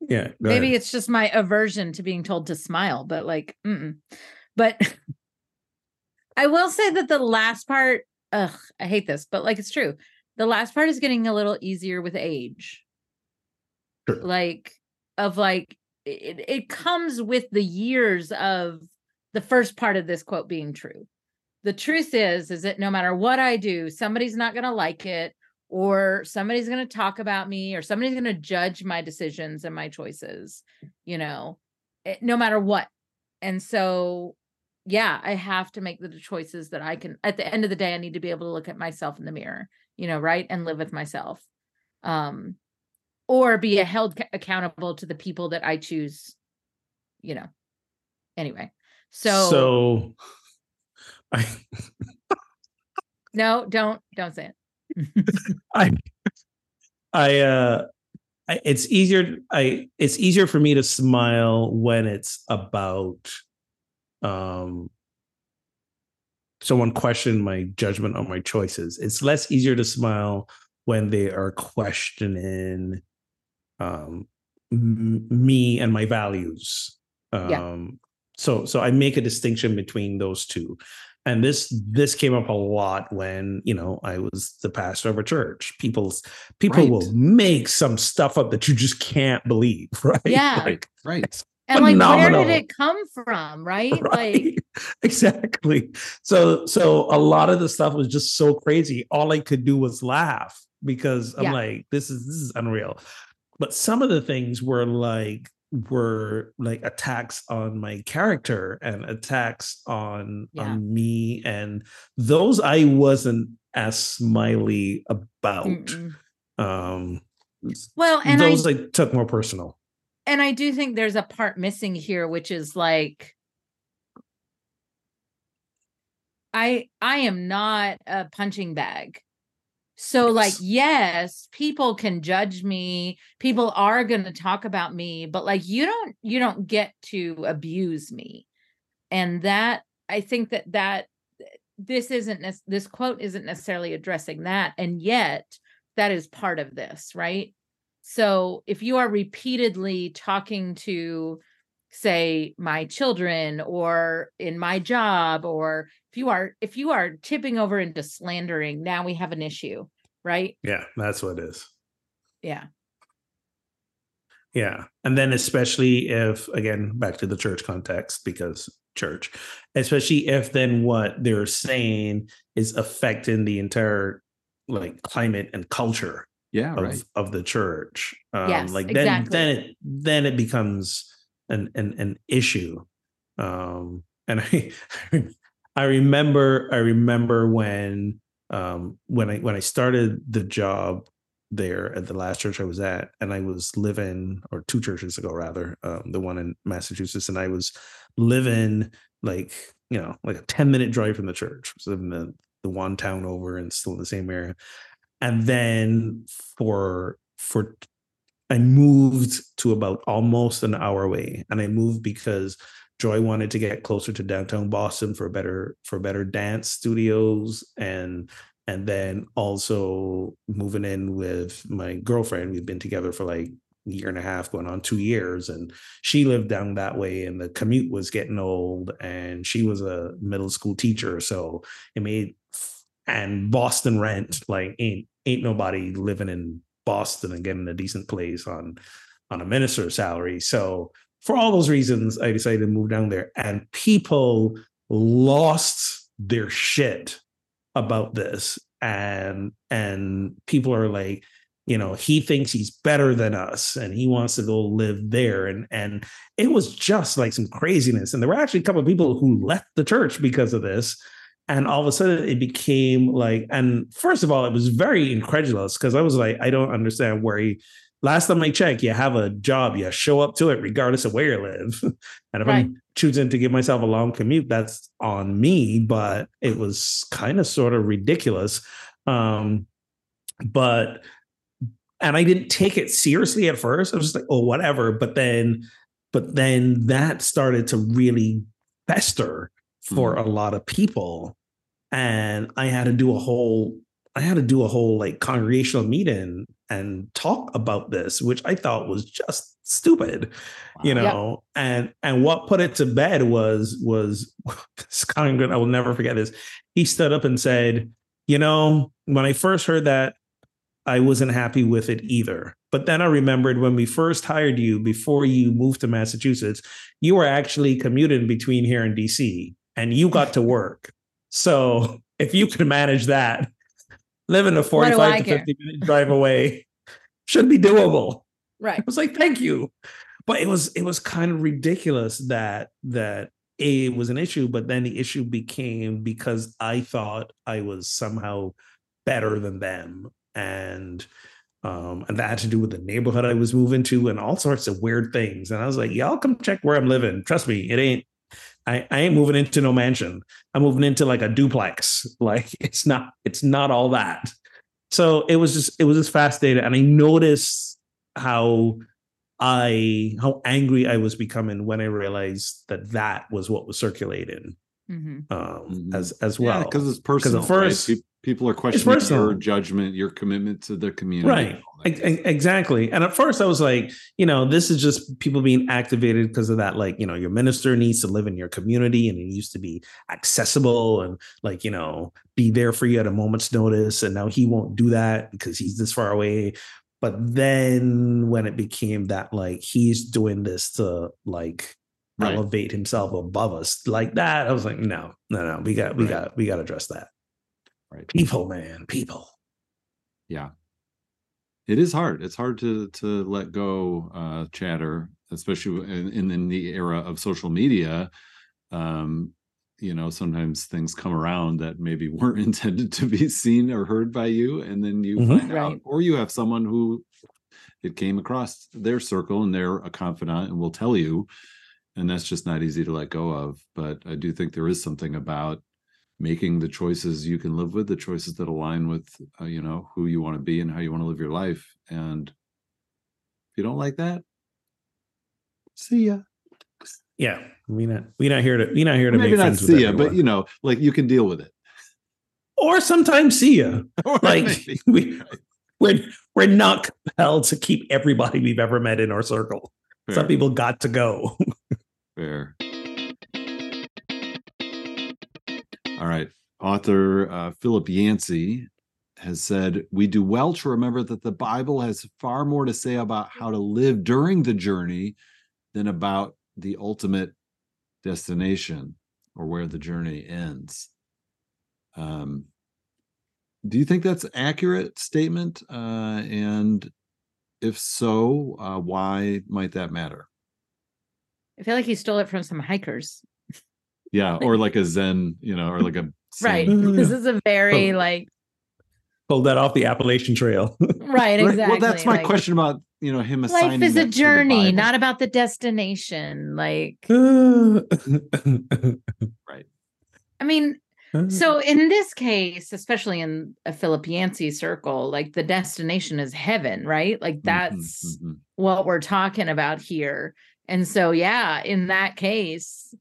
S1: yeah,
S3: maybe
S1: ahead.
S3: it's just my aversion to being told to smile, but like, mm-mm. but I will say that the last part, ugh, I hate this, but like it's true. The last part is getting a little easier with age.
S1: Sure.
S3: Like, of like, it, it comes with the years of the first part of this quote being true. The truth is, is that no matter what I do, somebody's not going to like it, or somebody's going to talk about me, or somebody's going to judge my decisions and my choices, you know, it- no matter what. And so, yeah, I have to make the choices that I can. At the end of the day, I need to be able to look at myself in the mirror, you know, right, and live with myself, um, or be held accountable to the people that I choose, you know. Anyway, so,
S1: so I
S3: no, don't don't say it.
S1: I I uh I, it's easier I it's easier for me to smile when it's about um someone question my judgment on my choices. It's less easier to smile when they are questioning um m- me and my values um
S3: Yeah.
S1: so so i make a distinction between those two and this this came up a lot when you know i was the pastor of a church people's people
S5: Right.
S1: will make some stuff up that you just can't believe right
S3: Yeah.
S1: like
S5: Right.
S3: and like where did it come from right, like
S1: exactly so so a lot of the stuff was just so crazy all i could do was laugh because i'm
S3: Yeah.
S1: like this is this is unreal but some of the things were like were like attacks on my character and attacks on
S3: Yeah.
S1: on me and those i wasn't as smiley about
S3: mm-mm.
S1: um
S3: well and i
S1: those I took more personal
S3: and I do think there's a part missing here, which is like I I am not a punching bag. So like
S1: Yes.
S3: people can judge me. People are going to talk about me, but like you don't you don't get to abuse me. And that I think that that this isn't this quote isn't necessarily addressing that and yet that is part of this, right? So if you are repeatedly talking to, say, my children or in my job, or if you are if you are tipping over into slandering, now we have an issue, right?
S1: yeah that's what it is
S3: Yeah.
S1: Yeah. And then especially if again back to the church context because church, especially if then what they're saying is affecting the entire like climate and culture
S5: Yeah.
S1: of,
S5: Right.
S1: of the church. Um
S3: Yes,
S1: like then
S3: exactly.
S1: then it then it becomes an an, an issue. Um and I I remember I remember when um when I when I started the job there at the last church I was at, and I was living, or two churches ago rather, um, the one in Massachusetts, and I was living like you know like a ten minute drive from the church. I living the the one town over and still in the same area, and then for for I moved to about almost an hour away, and I moved because Joy wanted to get closer to downtown Boston for better for better dance studios and and then also moving in with my girlfriend. We've been together for like a year and a half, going on two years, and she lived down that way, and the commute was getting old, and she was a middle school teacher, so it made and Boston rent like ain't ain't nobody living in Boston and getting a decent place on on a minister's salary. So for all those reasons, I decided to move down there, and people lost their shit about this, and and people are like, you know, he thinks he's better than us, and he wants to go live there, and and it was just like some craziness, and there were actually a couple of people who left the church because of this. And all of a sudden, it became like, and first of all, it was very incredulous because I was like, I don't understand where he, last time I checked, you have a job, you show up to it regardless of where you live. and if
S3: Right.
S1: I'm choosing to give myself a long commute, that's on me. But it was kind of sort of ridiculous. Um, but and I didn't take it seriously at first. I was just like, oh, whatever. But then, but then that started to really fester for a lot of people. And I had to do a whole, I had to do a whole like congregational meeting and talk about this, which I thought was just stupid, you
S5: Wow.
S3: Yep.
S1: know. And and what put it to bed was was this congregant, I will never forget this. He stood up and said, you know, when I first heard that, I wasn't happy with it either. But then I remembered when we first hired you before you moved to Massachusetts, you were actually commuting between here and DC and you got to work. So if you could manage that, living a 45
S3: I
S1: to
S3: care?
S1: 50 minute drive away should be doable.
S3: Right.
S1: I was like, thank you. But it was it was kind of ridiculous that that A was an issue, but then the issue became because I thought I was somehow better than them. And um, and that had to do with the neighborhood I was moving to and all sorts of weird things. And I was like, y'all come check where I'm living. Trust me, it ain't I, I ain't moving into no mansion. I'm moving into like a duplex. Like it's not, it's not all that. So it was just, it was just fascinating. And I noticed how I, how angry I was becoming when I realized that that was what was circulating.
S3: Mhm.
S1: um,
S2: Mhm.
S1: as as well.
S2: because it's personal.
S1: at first-
S2: right? People are questioning your judgment, your commitment to the community,
S1: Right.
S2: and all that
S1: Ex- ex- Exactly. And at first I was like, you know, this is just people being activated because of that. Like, you know, your minister needs to live in your community and it used to be accessible and like, you know, be there for you at a moment's notice. And now he won't do that because he's this far away. But then when it became that like he's doing this to like
S2: Right.
S1: elevate himself above us like that, I was like, no, no, no, we got, we
S2: Right.
S1: got, we got to address that.
S2: Right.
S1: People, man, people.
S2: Yeah. It is hard. It's hard to to let go uh chatter, especially in, in, in the era of social media. Um, you know, sometimes things come around that maybe weren't intended to be seen or heard by you, and then you
S1: Mhm.
S2: find out, or you have someone who it came across their circle and they're a confidant and will tell you, and that's just not easy to let go of. But I do think there is something about making the choices you can live with, the choices that align with uh, you know who you want to be and how you want to live your life. And if you don't like that, see ya.
S1: Yeah, we not we not here to we not here to
S2: Maybe
S1: make
S2: not
S1: friends with
S2: see ya, but you know, like you can deal with it.
S1: or sometimes see ya. Like
S2: Maybe.
S1: we we're we're not compelled to keep everybody we've ever met in our circle.
S2: Fair,
S1: Some people got to go.
S2: fair. All right. Author uh, Philip Yancey has said, We do well to remember that the Bible has far more to say about how to live during the journey than about the ultimate destination or where the journey ends. Um, do you think that's accurate statement? Uh, and if so, uh, why might that matter?
S3: I feel like he stole it from some hikers.
S2: Yeah, or like a Zen, you know, or like a
S3: Right.
S2: Zen-
S1: Mm.
S3: This is a very
S1: Oh.
S3: like
S1: Pulled that off the Appalachian Trail.
S3: right,
S2: Right,
S3: exactly.
S2: Well, that's my
S3: like,
S2: question about you know him assigning
S3: Life is a journey, not about the destination. Like,
S2: right.
S3: I mean, so in this case, especially in a Philip Yancey circle, like the destination is heaven, right? Like
S2: Mhm,
S3: that's
S2: mhm.
S3: what we're talking about here. And so, yeah, in that case,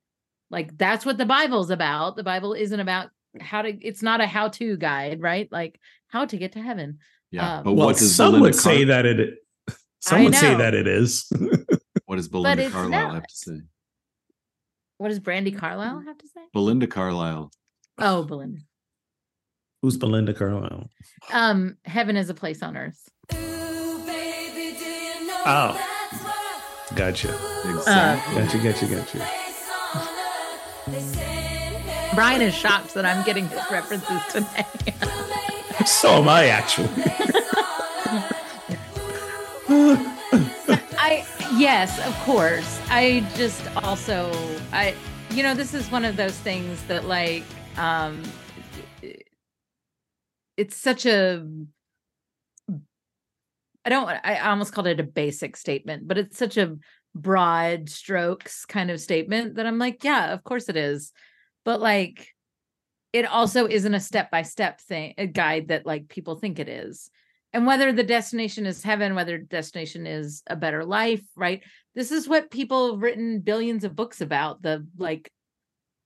S3: like that's what the Bible's about. The Bible isn't about how to, it's not a how to guide, right? Like how to get to heaven.
S2: yeah.
S3: um,
S2: but
S1: well,
S2: what does
S1: some
S2: Belinda
S1: would say
S2: Car-
S1: that it. Some would say that it is.
S2: What does Belinda
S3: it's
S2: Carlisle have to say?
S3: What does Brandi Carlile have to say?
S2: Belinda Carlisle.
S3: Oh, Belinda.
S1: Who's Belinda Carlisle?
S3: Um, heaven is a place on earth.
S1: Oh, gotcha,
S2: Exactly.
S1: gotcha, gotcha, gotcha.
S3: Bryan is shocked that I'm getting his references today.
S1: So am I actually.
S3: I yes, of course. I just also I you know this is one of those things that like um it's such a I don't I almost called it a basic statement, but it's such a broad strokes kind of statement that I'm like, yeah, of course it is. But like it also isn't a step by step thing, a guide that like people think it is and whether the destination is heaven whether destination is a better life right this is what people have written billions of books about the like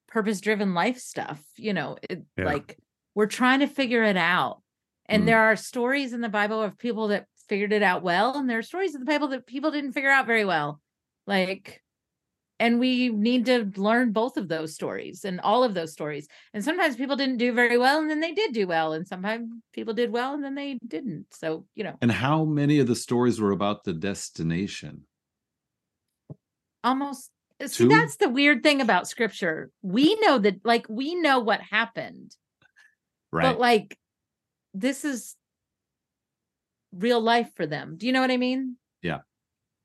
S3: purpose driven life stuff you know it,
S1: Yeah.
S3: like we're trying to figure it out and
S2: Mm.
S3: there are stories in the bible of people that figured it out well and there are stories of the bible that people didn't figure out very well like and we need to learn both of those stories and all of those stories and sometimes people didn't do very well and then they did do well and sometimes people did well and then they didn't so you know
S2: And how many of the stories were about the destination?
S3: almost uh, see that's the weird thing about scripture we know that like we know what happened
S2: Right.
S3: but like this is real life for them do you know what i mean Yeah.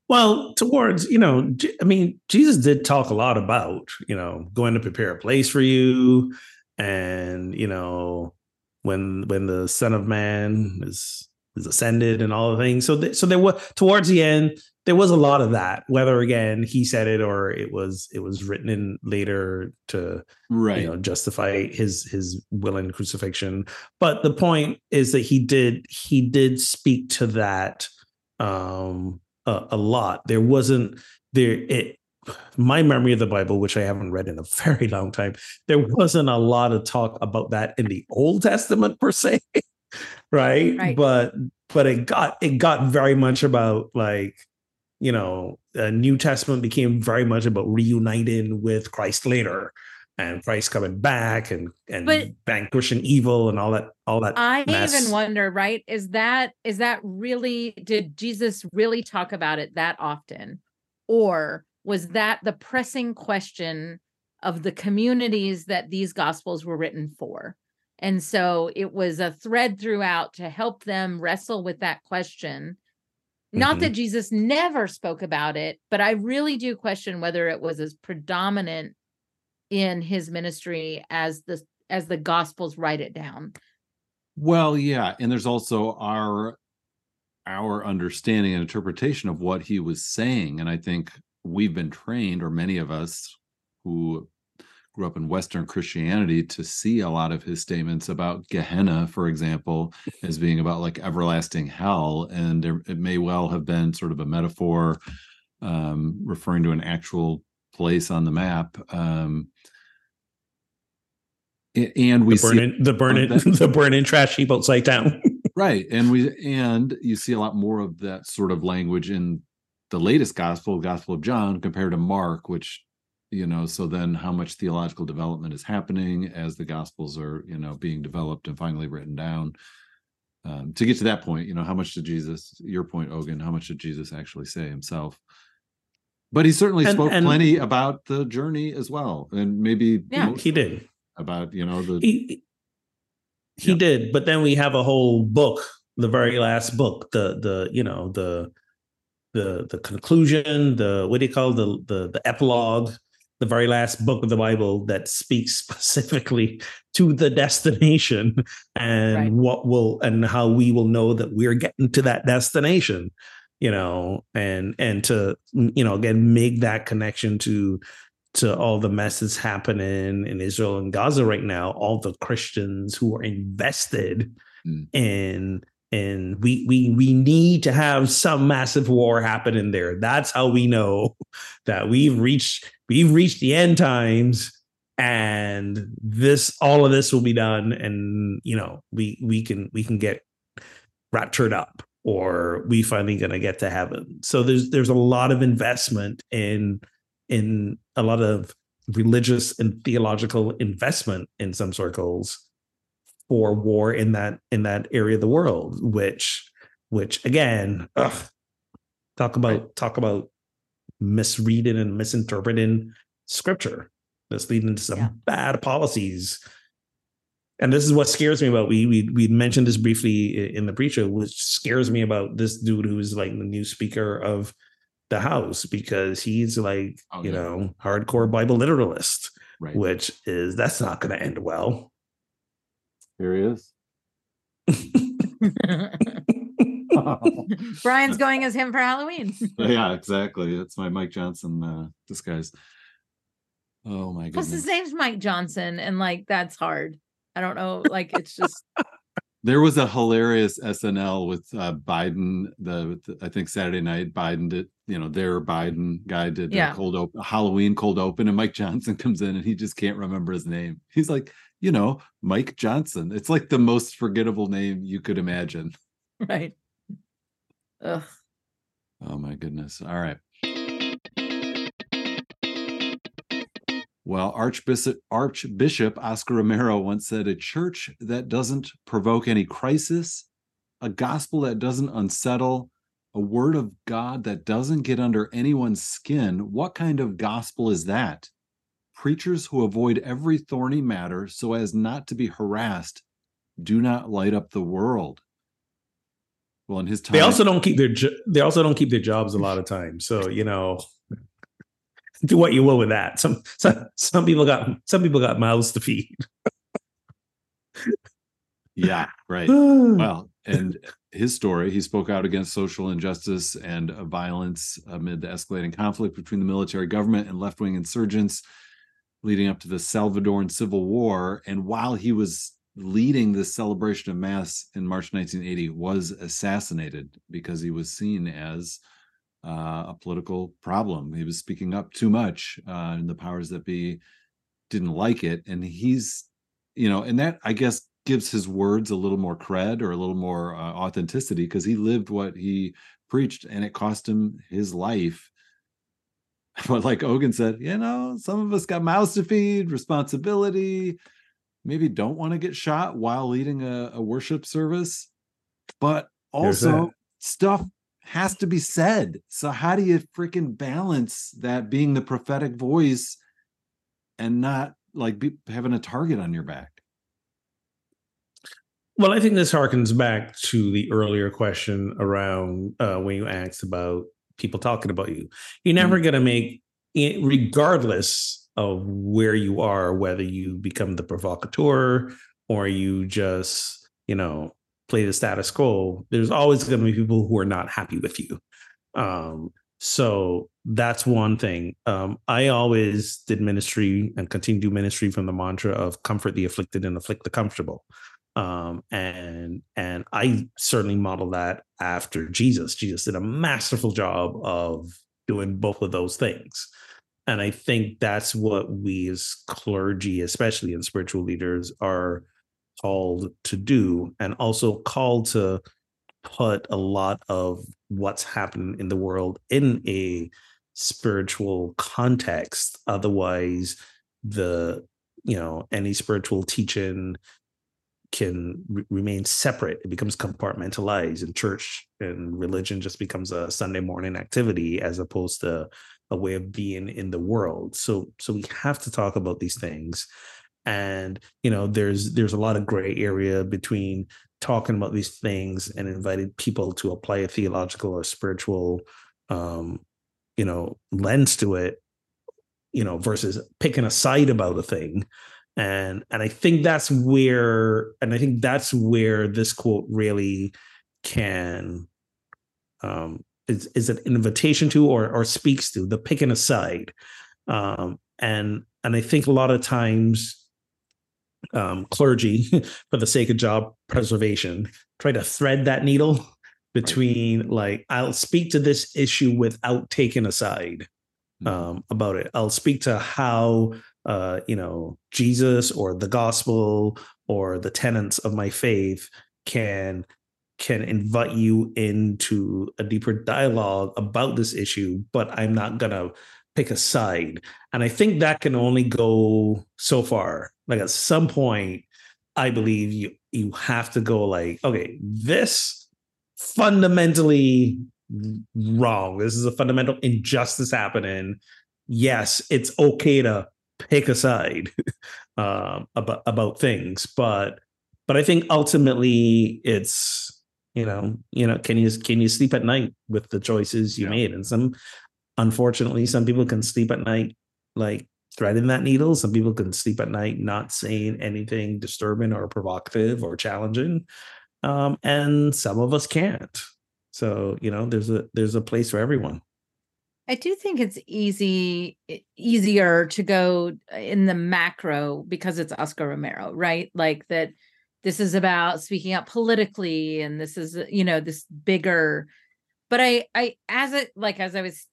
S1: Well, towards, you know, I mean, Jesus did talk a lot about, you know, going to prepare a place for you and, you know, when when the son of man is is ascended and all the things. So th- so there was towards the end there was a lot of that whether again he said it or it was it was written in later to
S2: right.
S1: you know justify his his will and crucifixion but the point is that he did he did speak to that um a, a lot there wasn't there it my memory of the Bible, which I haven't read in a very long time, there wasn't a lot of talk about that in the Old Testament per se, right?
S3: Right.
S1: But but it got it got very much about like you know, the New Testament became very much about reuniting with Christ later and Christ coming back and and
S3: But-
S1: vanquishing evil and all that all that.
S3: I
S1: mess.
S3: even wonder, right? Is that is that really did Jesus really talk about it that often? Or was that the pressing question of the communities that these gospels were written for? And so it was a thread throughout to help them wrestle with that question. Not
S1: Mhm.
S3: that Jesus never spoke about it, but I really do question whether it was as predominant in his ministry as the as the gospels write it down.
S2: Well, yeah, and there's also our our understanding and interpretation of what he was saying, and I think we've been trained, or many of us who grew up in Western Christianity, to see a lot of his statements about Gehenna, for example, as being about like everlasting hell, and there, it may well have been sort of a metaphor um, referring to an actual place on the map. Um, and we
S1: the
S2: see
S1: burning the burning
S2: that-
S1: the burning trash heap outside town.
S2: right and we and you see a lot more of that sort of language in the latest gospel gospel of john compared to mark which you know so then how much theological development is happening as the gospels are you know being developed and finally written down um, to get to that point you know how much did jesus your point ogun how much did jesus actually say himself but he certainly
S1: And-
S2: spoke
S1: and-
S2: plenty about the journey as well and maybe
S3: Yeah.
S1: he did.
S2: about you know the
S1: He he
S2: Yeah.
S1: did, but then we have a whole book, the very last book, the the you know the the the conclusion, the what do you call it? the the the epilogue, the very last book of the Bible that speaks specifically to the destination and
S3: Right.
S1: what will and how we will know that we're getting to that destination you know and and to you know again make that connection to to all the messes happening in Israel and Gaza right now, all the Christians who are invested
S2: Mm.
S1: in and we we we need to have some massive war happening there. That's how we know that we've reached we've reached the end times and this all of this will be done and you know we we can we can get raptured up or we finally gonna get to heaven. So there's there's a lot of investment in in a lot of religious and theological investment in some circles for war in that in that area of the world which which again ugh, talk about talk about misreading and misinterpreting scripture. That's leading to some
S3: Yeah.
S1: bad policies. And this is what scares me about we we we mentioned this briefly in the pre-show which scares me about this dude who's like the new speaker of the house because he's like
S2: Oh,
S1: you
S2: yeah.
S1: know hardcore bible literalist
S2: right.
S1: which is that's not going to end well.
S2: Here he is
S3: Bryan's going as him for Halloween.
S2: yeah, exactly. That's my Mike Johnson uh, disguise. Oh my
S3: Plus,
S2: goodness.
S3: his name's Mike Johnson, and like that's hard. I don't know. Like it's just
S2: There was a hilarious SNL with uh, Biden. The, the- I think Saturday night Biden did. You know, their Biden guy did
S3: Yeah.
S2: a cold open, Halloween cold open, and Mike Johnson comes in and he just can't remember his name. He's like, you know, Mike Johnson. It's like the most forgettable name you could imagine.
S3: right. Ugh.
S2: Oh my goodness. All right. Well, Archbishop Archbishop Oscar Romero once said a church that doesn't provoke any crisis, a gospel that doesn't unsettle, a word of God that doesn't get under anyone's skin. What kind of gospel is that? Preachers who avoid every thorny matter so as not to be harassed do not light up the world. Well, in his time,
S1: they also don't keep their jo- they also don't keep their jobs a lot of times so you know do what you will with that some some, some people got some people got mouths to feed
S2: yeah, right. Well, and his story, he spoke out against social injustice and uh, violence amid the escalating conflict between the military government and left wing insurgents leading up to the Salvadoran Civil War. And while he was leading the celebration of Mass in March 1980, was assassinated because he was seen as uh, a political problem. He was speaking up too much, uh, and the powers that be didn't like it. And he's, you know, and that I guess gives his words a little more cred or a little more uh, authenticity because he lived what he preached, and it cost him his life. But like Ogun said, you know, some of us got mouths to feed, responsibility. Maybe don't want to get shot while leading a, a worship service, but also stuff has to be said. So how do you freaking balance that being the prophetic voice and not like be, having a target on your back?
S1: Well, I think this harkens back to the earlier question around uh, when you asked about people talking about you. You're never mm-hmm. going to make, regardless of where you are, whether you become the provocateur or you just, you know, play the status quo, there's always going to be people who are not happy with you. Um, so that's one thing. Um, I always did ministry and continue to do ministry from the mantra of comfort the afflicted and afflict the comfortable. Um, and and I certainly model that after Jesus. Jesus did a masterful job of doing both of those things. And I think that's what we as clergy, especially in spiritual leaders, are called to do and also called to put a lot of what's happening in the world in a spiritual context. Otherwise the you know any spiritual teaching can re- remain separate. It becomes compartmentalized and church and religion just becomes a sunday morning activity as opposed to a way of being in the world. So so we have to talk about these things. And you know there's there's a lot of gray area between talking about these things and invited people to apply a theological or spiritual um you know lens to it you know versus picking a side about a thing. And and i think that's where and i think that's where this quote really can um is, is an invitation to or or speaks to the picking aside um and and i think a lot of times um, clergy for the sake of job preservation try to thread that needle between right. like i'll speak to this issue without taking a side mm-hmm. um, about it i'll speak to how uh, you know jesus or the gospel or the tenets of my faith can can invite you into a deeper dialogue about this issue but i'm not gonna pick a side. And I think that can only go so far. Like at some point, I believe you you have to go like, okay, this fundamentally wrong. This is a fundamental injustice happening. Yes, it's okay to pick a side um, about about things, but but I think ultimately it's you know you know can you can you sleep at night with the choices you yeah. made and some unfortunately, some people can sleep at night like threading that needle. Some people can sleep at night not saying anything disturbing or provocative or challenging. Um, and some of us can't. So, you know, there's a there's a place for everyone.
S3: I do think it's easy easier to go in the macro because it's Oscar Romero, right? Like that this is about speaking out politically and this is you know this bigger but I I as it like as I was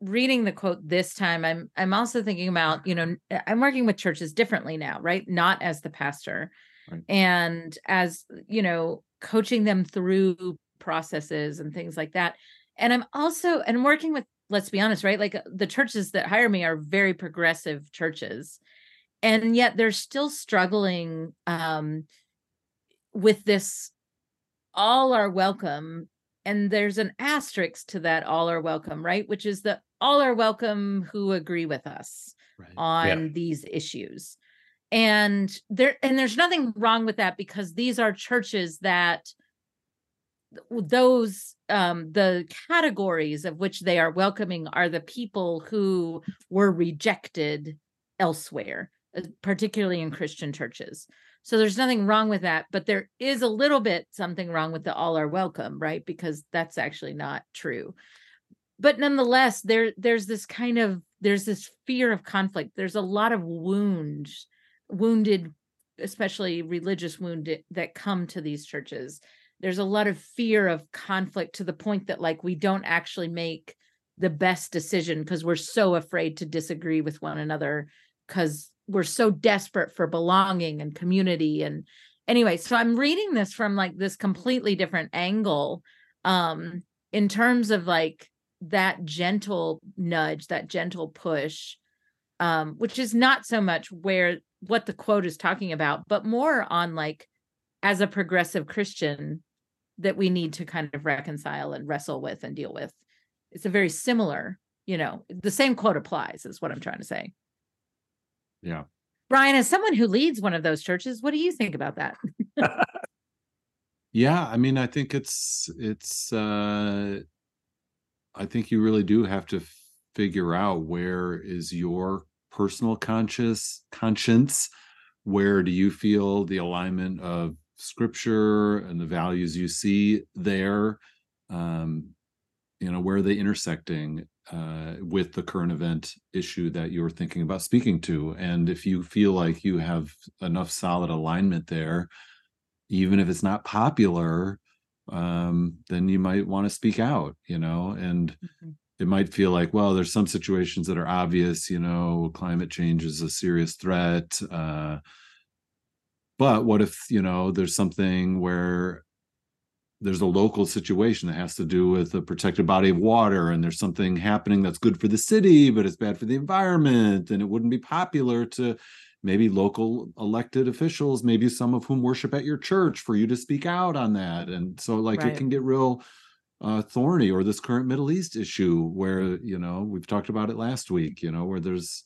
S3: reading the quote this time i'm i'm also thinking about you know i'm working with churches differently now right? Not as the pastor. Right. and as you know coaching them through processes and things like that. And i'm also and working with let's be honest right? Like uh, the churches that hire me are very progressive churches and yet they're still struggling um with this all are welcome and there's an asterisk to that all are welcome right which is that all are welcome who agree with us right. on yeah. these issues and there and there's nothing wrong with that because these are churches that those um the categories of which they are welcoming are the people who were rejected elsewhere Uh, particularly in christian churches so there's nothing wrong with that, but there is a little bit something wrong with the all are welcome, right? Because that's actually not true. But nonetheless, there there's this kind of there's this fear of conflict. There's a lot of wounds, wounded, especially religious wounded that come to these churches there's a lot of fear of conflict to the point that like we don't actually make the best decision because we're so afraid to disagree with one another because we're so desperate for belonging and community and anyway so i'm reading this from like this completely different angle um in terms of like that gentle nudge that gentle push um which is not so much where what the quote is talking about but more on like as a progressive christian that we need to kind of reconcile and wrestle with and deal with. It's a very similar you know the same quote applies is what i'm trying to say
S2: Yeah.
S3: bryan as someone who leads one of those churches what do you think about that?
S2: Yeah, I mean, I think it's it's uh I think you really do have to figure out where is your personal conscious conscience? Where do you feel the alignment of scripture and the values you see there? Um you know where are they intersecting uh with the current event issue that you're thinking about speaking to? And if you feel like you have enough solid alignment there even if it's not popular um then you might want to speak out you know? And it might feel like well there's some situations that are obvious you know climate change is a serious threat uh but what if you know there's something where there's a local situation that has to do with a protected body of water and there's something happening that's good for the city but it's bad for the environment and it wouldn't be popular to maybe local elected officials maybe some of whom worship at your church for you to speak out on that and so like
S3: Right.
S2: it can get real uh thorny or this current middle east issue where you know we've talked about it last week you know where there's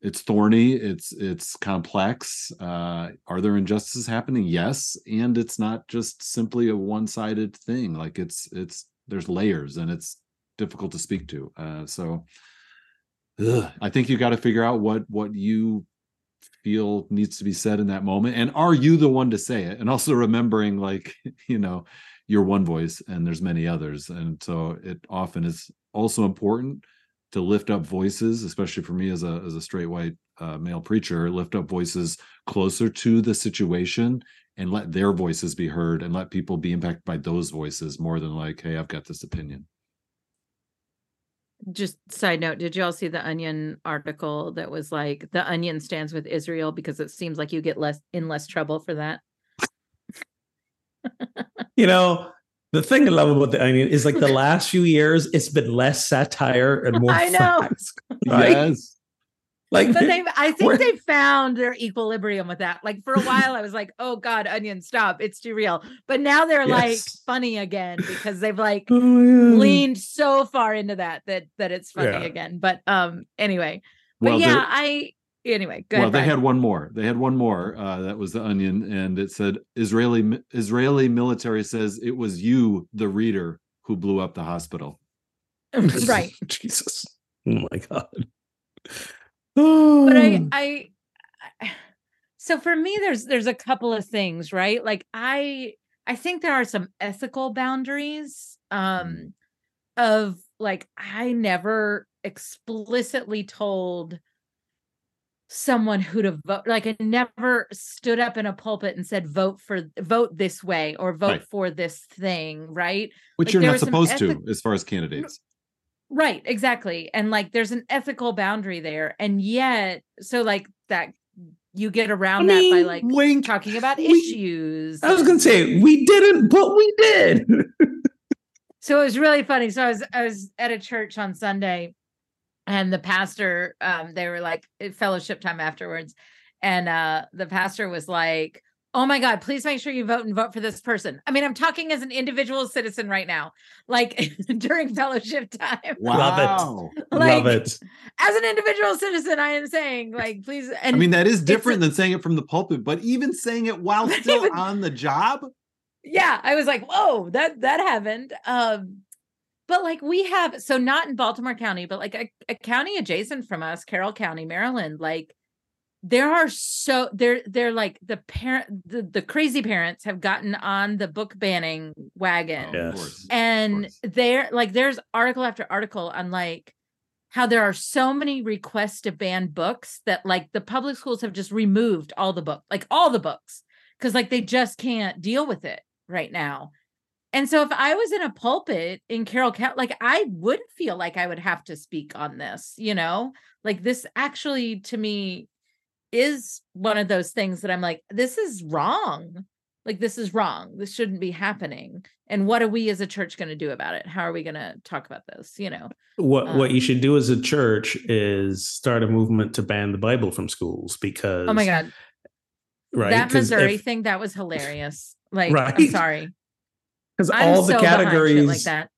S2: it's thorny it's it's complex uh are there injustices happening? Yes and it's not just simply a one-sided thing like it's it's there's layers and it's difficult to speak to uh so ugh, i think you got to figure out what what you feel needs to be said in that moment and are you the one to say it? And also remembering like you know you're one voice and there's many others and so it often is also important to lift up voices especially for me as a as a straight white uh, male preacher lift up voices closer to the situation and let their voices be heard and let people be impacted by those voices more than like hey i've got this opinion.
S3: Just side note did you all see the onion article that was like the onion stands with israel because it seems like you get less in less trouble for that?
S1: You know, the thing I love about the Onion is like the last few years, it's been less satire and more
S3: I know.
S1: facts. Right?
S2: yes
S1: Like
S3: but they i think they found their equilibrium with that like for a while i was like oh god onion stop it's too real but now they're like funny again because they've like
S1: Oh, yeah.
S3: leaned so far into that that that it's funny
S1: Yeah.
S3: again but um anyway but
S2: well
S3: yeah i anyway go
S2: well,
S3: ahead
S2: they
S3: Bryan.
S2: had one more. They had one more. Uh, that was the Onion, and it said Israeli Israeli military says it was you, the reader, who blew up the hospital.
S3: right
S1: Jesus. Oh my God.
S3: but I. I I so for me there's there's a couple of things right like i i think there are some ethical boundaries um of like i never explicitly told someone who to vote like i never stood up in a pulpit and said vote for vote this way or vote
S2: Right.
S3: for this thing right
S2: Which
S3: Like,
S2: you're not supposed
S3: ethic-
S2: to, as far as candidates.
S3: Right, exactly. And like there's an ethical boundary there. And yet, so like that you get around
S1: I
S3: that by like
S1: wink,
S3: talking about
S1: wink.
S3: issues.
S1: I was gonna say we didn't, but we did.
S3: so it was really funny. So I was I was at a church on Sunday and the pastor um they were like fellowship time afterwards and uh the pastor was like oh my god please make sure you vote and vote for this person i mean i'm talking as an individual citizen right now like during fellowship time
S1: Love it.
S3: Like
S1: Love it.
S3: as an individual citizen i am saying like please and
S2: I mean, that is different than saying it from the pulpit, but even saying it while still
S3: even-
S2: on the job.
S3: yeah i was like whoa that that happened um but like we have so not in baltimore county but like a, a county adjacent from us carroll county maryland like there are so they're they're like the parent the, the crazy parents have gotten on the book banning wagon.
S2: Of course.
S3: and there like there's article after article on like how there are so many requests to ban books that like the public schools have just removed all the book like all the books because like they just can't deal with it right now. And so if I was in a pulpit in Carroll County, like I would feel like I would have to speak on this, you know? Like this actually to me is one of those things that I'm like, this is wrong. Like this is wrong. This shouldn't be happening. And what are we as a church going to do about it? How are we going to talk about this? You know,
S1: What what
S3: Um,
S1: you should do as a church is start a movement to ban the Bible from schools because
S3: oh my God,
S1: right
S3: that Missouri
S1: if-
S3: thing, that was hilarious. Like, I'm sorry.
S1: 'Cause all the
S3: so
S1: categories
S3: like that.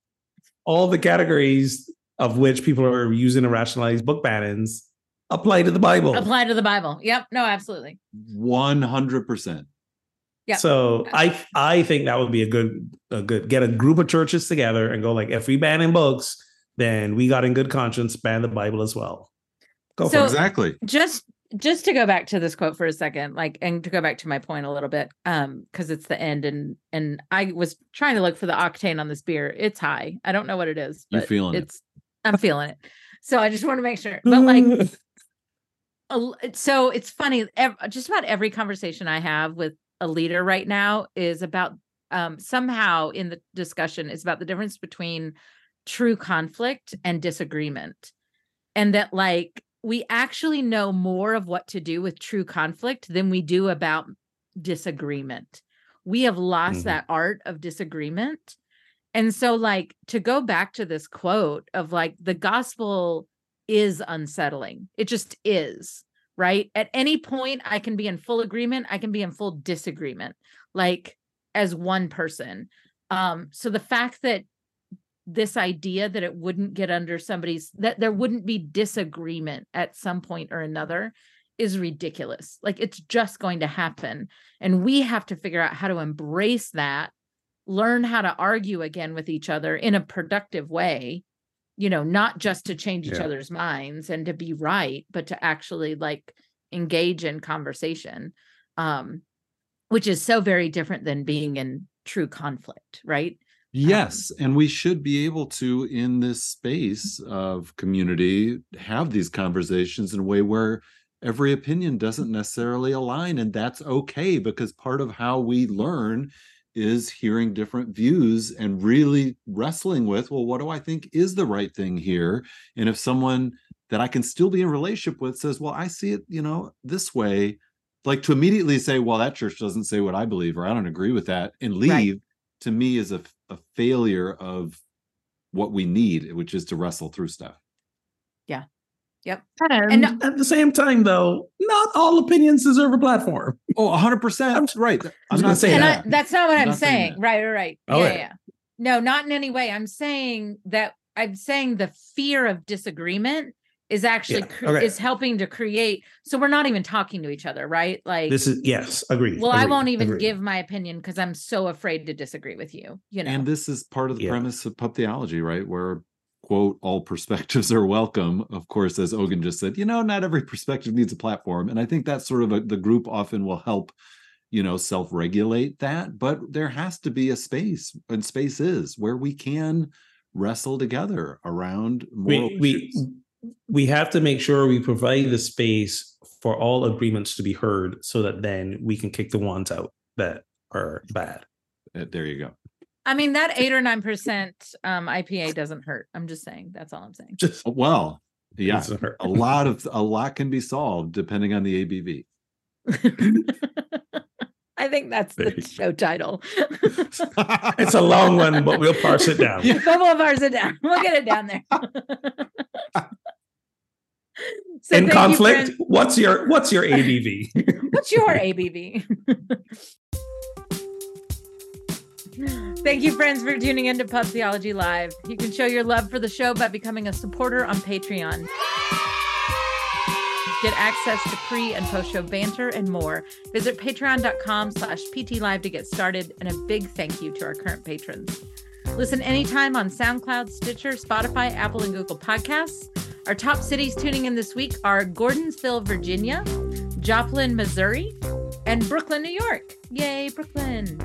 S1: all the categories of which people are using to rationalize book bannons apply to the Bible.
S3: Apply to the Bible. Yep. No, absolutely.
S2: 100%.
S3: Yeah.
S1: So I I think that would be a good a good get a group of churches together and go like if we ban in books, then we got in good conscience ban the Bible as well. Go
S3: So-
S1: for it.
S2: Exactly.
S3: just just to go back to this quote for a second like and to go back to my point a little bit um because it's the end and and i was trying to look for the octane on this beer. It's high. I don't know what it is
S2: You
S3: but
S2: feeling it.
S3: it's i'm feeling it. So i just want to make sure. But like a so it's funny ev- just about every conversation i have with a leader right now is about um somehow in the discussion is about the difference between true conflict and disagreement. And that like we actually know more of what to do with true conflict than we do about disagreement. We have lost
S1: Mhm.
S3: that art of disagreement. And so like to go back to this quote of like the gospel is unsettling. It just is right? At any point i can be in full agreement i can be in full disagreement like as one person. Um so the fact that this idea that it wouldn't get under somebody's that there wouldn't be disagreement at some point or another is ridiculous. Like it's just going to happen. And we have to figure out how to embrace that learn how to argue again with each other in a productive way you know not just to change each
S1: Yeah.
S3: other's minds and to be right but to actually like engage in conversation um which is so very different than being in true conflict right
S2: Yes, um, and we should be able to, in this space of community, have these conversations in a way where every opinion doesn't necessarily align, and that's okay because part of how we learn is hearing different views and really wrestling with, well, what do I think is the right thing here? And if someone that I can still be in relationship with says, well, I see it, you know, this way, like to immediately say, well, that church doesn't say what I believe, or I don't agree with that, and leave to me is a, a failure of what we need, which is to wrestle through stuff. Yeah. Yep.
S1: And,
S3: And-
S1: at the same time, though, not all opinions deserve a platform.
S2: Oh, 100%.
S1: I'm-
S2: right. I'm
S1: gonna
S2: not saying
S1: that.
S3: I, that's not what
S2: I'm
S3: I'm,
S2: not saying
S3: saying. Right, right, right.
S1: Oh,
S3: yeah,
S1: yeah.
S3: yeah. No, not in any way. I'm saying that I'm saying the fear of disagreement is actually
S1: Yeah,
S3: cre-
S1: okay.
S3: is helping to create. So we're not even talking to each other, right? Like,
S1: This is yes, agreed.
S3: well, I won't even
S1: agreed.
S3: give my opinion because I'm so afraid to disagree with you. You know,
S2: And this is part of the
S1: Yeah.
S2: premise of pub theology, right? Where quote all perspectives are welcome. Of course, as Ogun just said, you know, not every perspective needs a platform, and I think that's sort of a, the group often will help, you know, self-regulate that. But there has to be a space, and space is where we can wrestle together around moral
S1: we we
S2: issues.
S1: we have to make sure we provide the space for all agreements to be heard so that then we can kick the ones out that are bad.
S2: Uh, there you go.
S3: I mean that eight or nine percent um, IPA doesn't hurt. I'm just saying. That's all I'm saying.
S1: Just
S2: Well, yeah, a lot of a lot can be solved depending on the ABV.
S3: I think that's
S1: There
S3: the show title.
S1: It's a long one, but we'll parse it down.
S2: Yeah.
S3: Couple of ours it down. We'll get it down there. So
S1: In
S3: thank you,
S1: conflict, what's your what's your ABV?
S3: What's your ABV? Thank you, friends, for tuning in to Pub Theology Live. You can show your love for the show by becoming a supporter on Patreon. Get access to pre and post show banter and more. Visit patreon.com slash ptlive to get started. And a big thank you to our current patrons. Listen anytime on SoundCloud, Stitcher, Spotify, Apple, and Google Podcasts. Our top cities tuning in this week are Gordonsville, Virginia, Joplin, Missouri, and Brooklyn, New York. Yay, Brooklyn.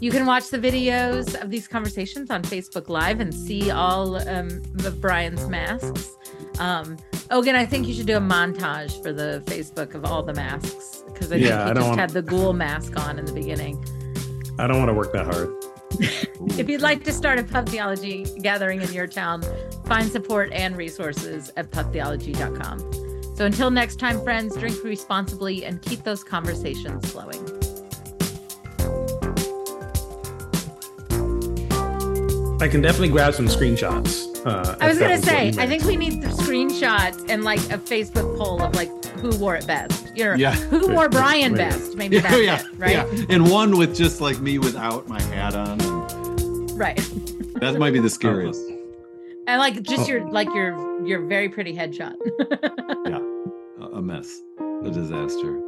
S3: You can watch the videos of these conversations on Facebook Live and see all um, of Bryan's masks. Um, Ogun, I think you should do a montage for the Facebook of all the masks because I think
S1: Yeah,
S3: he
S1: I
S3: just
S1: want-
S3: had the ghoul mask on in the beginning.
S1: I don't want to work that hard.
S3: If you'd like to start a pub theology gathering in your town, find support and resources at pubtheology.com. So until next time, friends, drink responsibly and keep those conversations flowing.
S1: I can definitely grab some screenshots. Uh,
S3: I was gonna say, I think we need the screenshots and like a Facebook poll of like who wore it best. You know,
S2: Yeah.
S3: who wore
S1: Bryan
S3: best? Maybe
S2: Yeah,
S3: that's
S2: yeah,
S3: it, right?
S2: yeah. And one with just like me without my hat on. And
S3: Right.
S2: that might be the scariest.
S3: And like just
S1: Oh.
S3: your like your your very pretty headshot.
S2: Yeah, a mess, a disaster.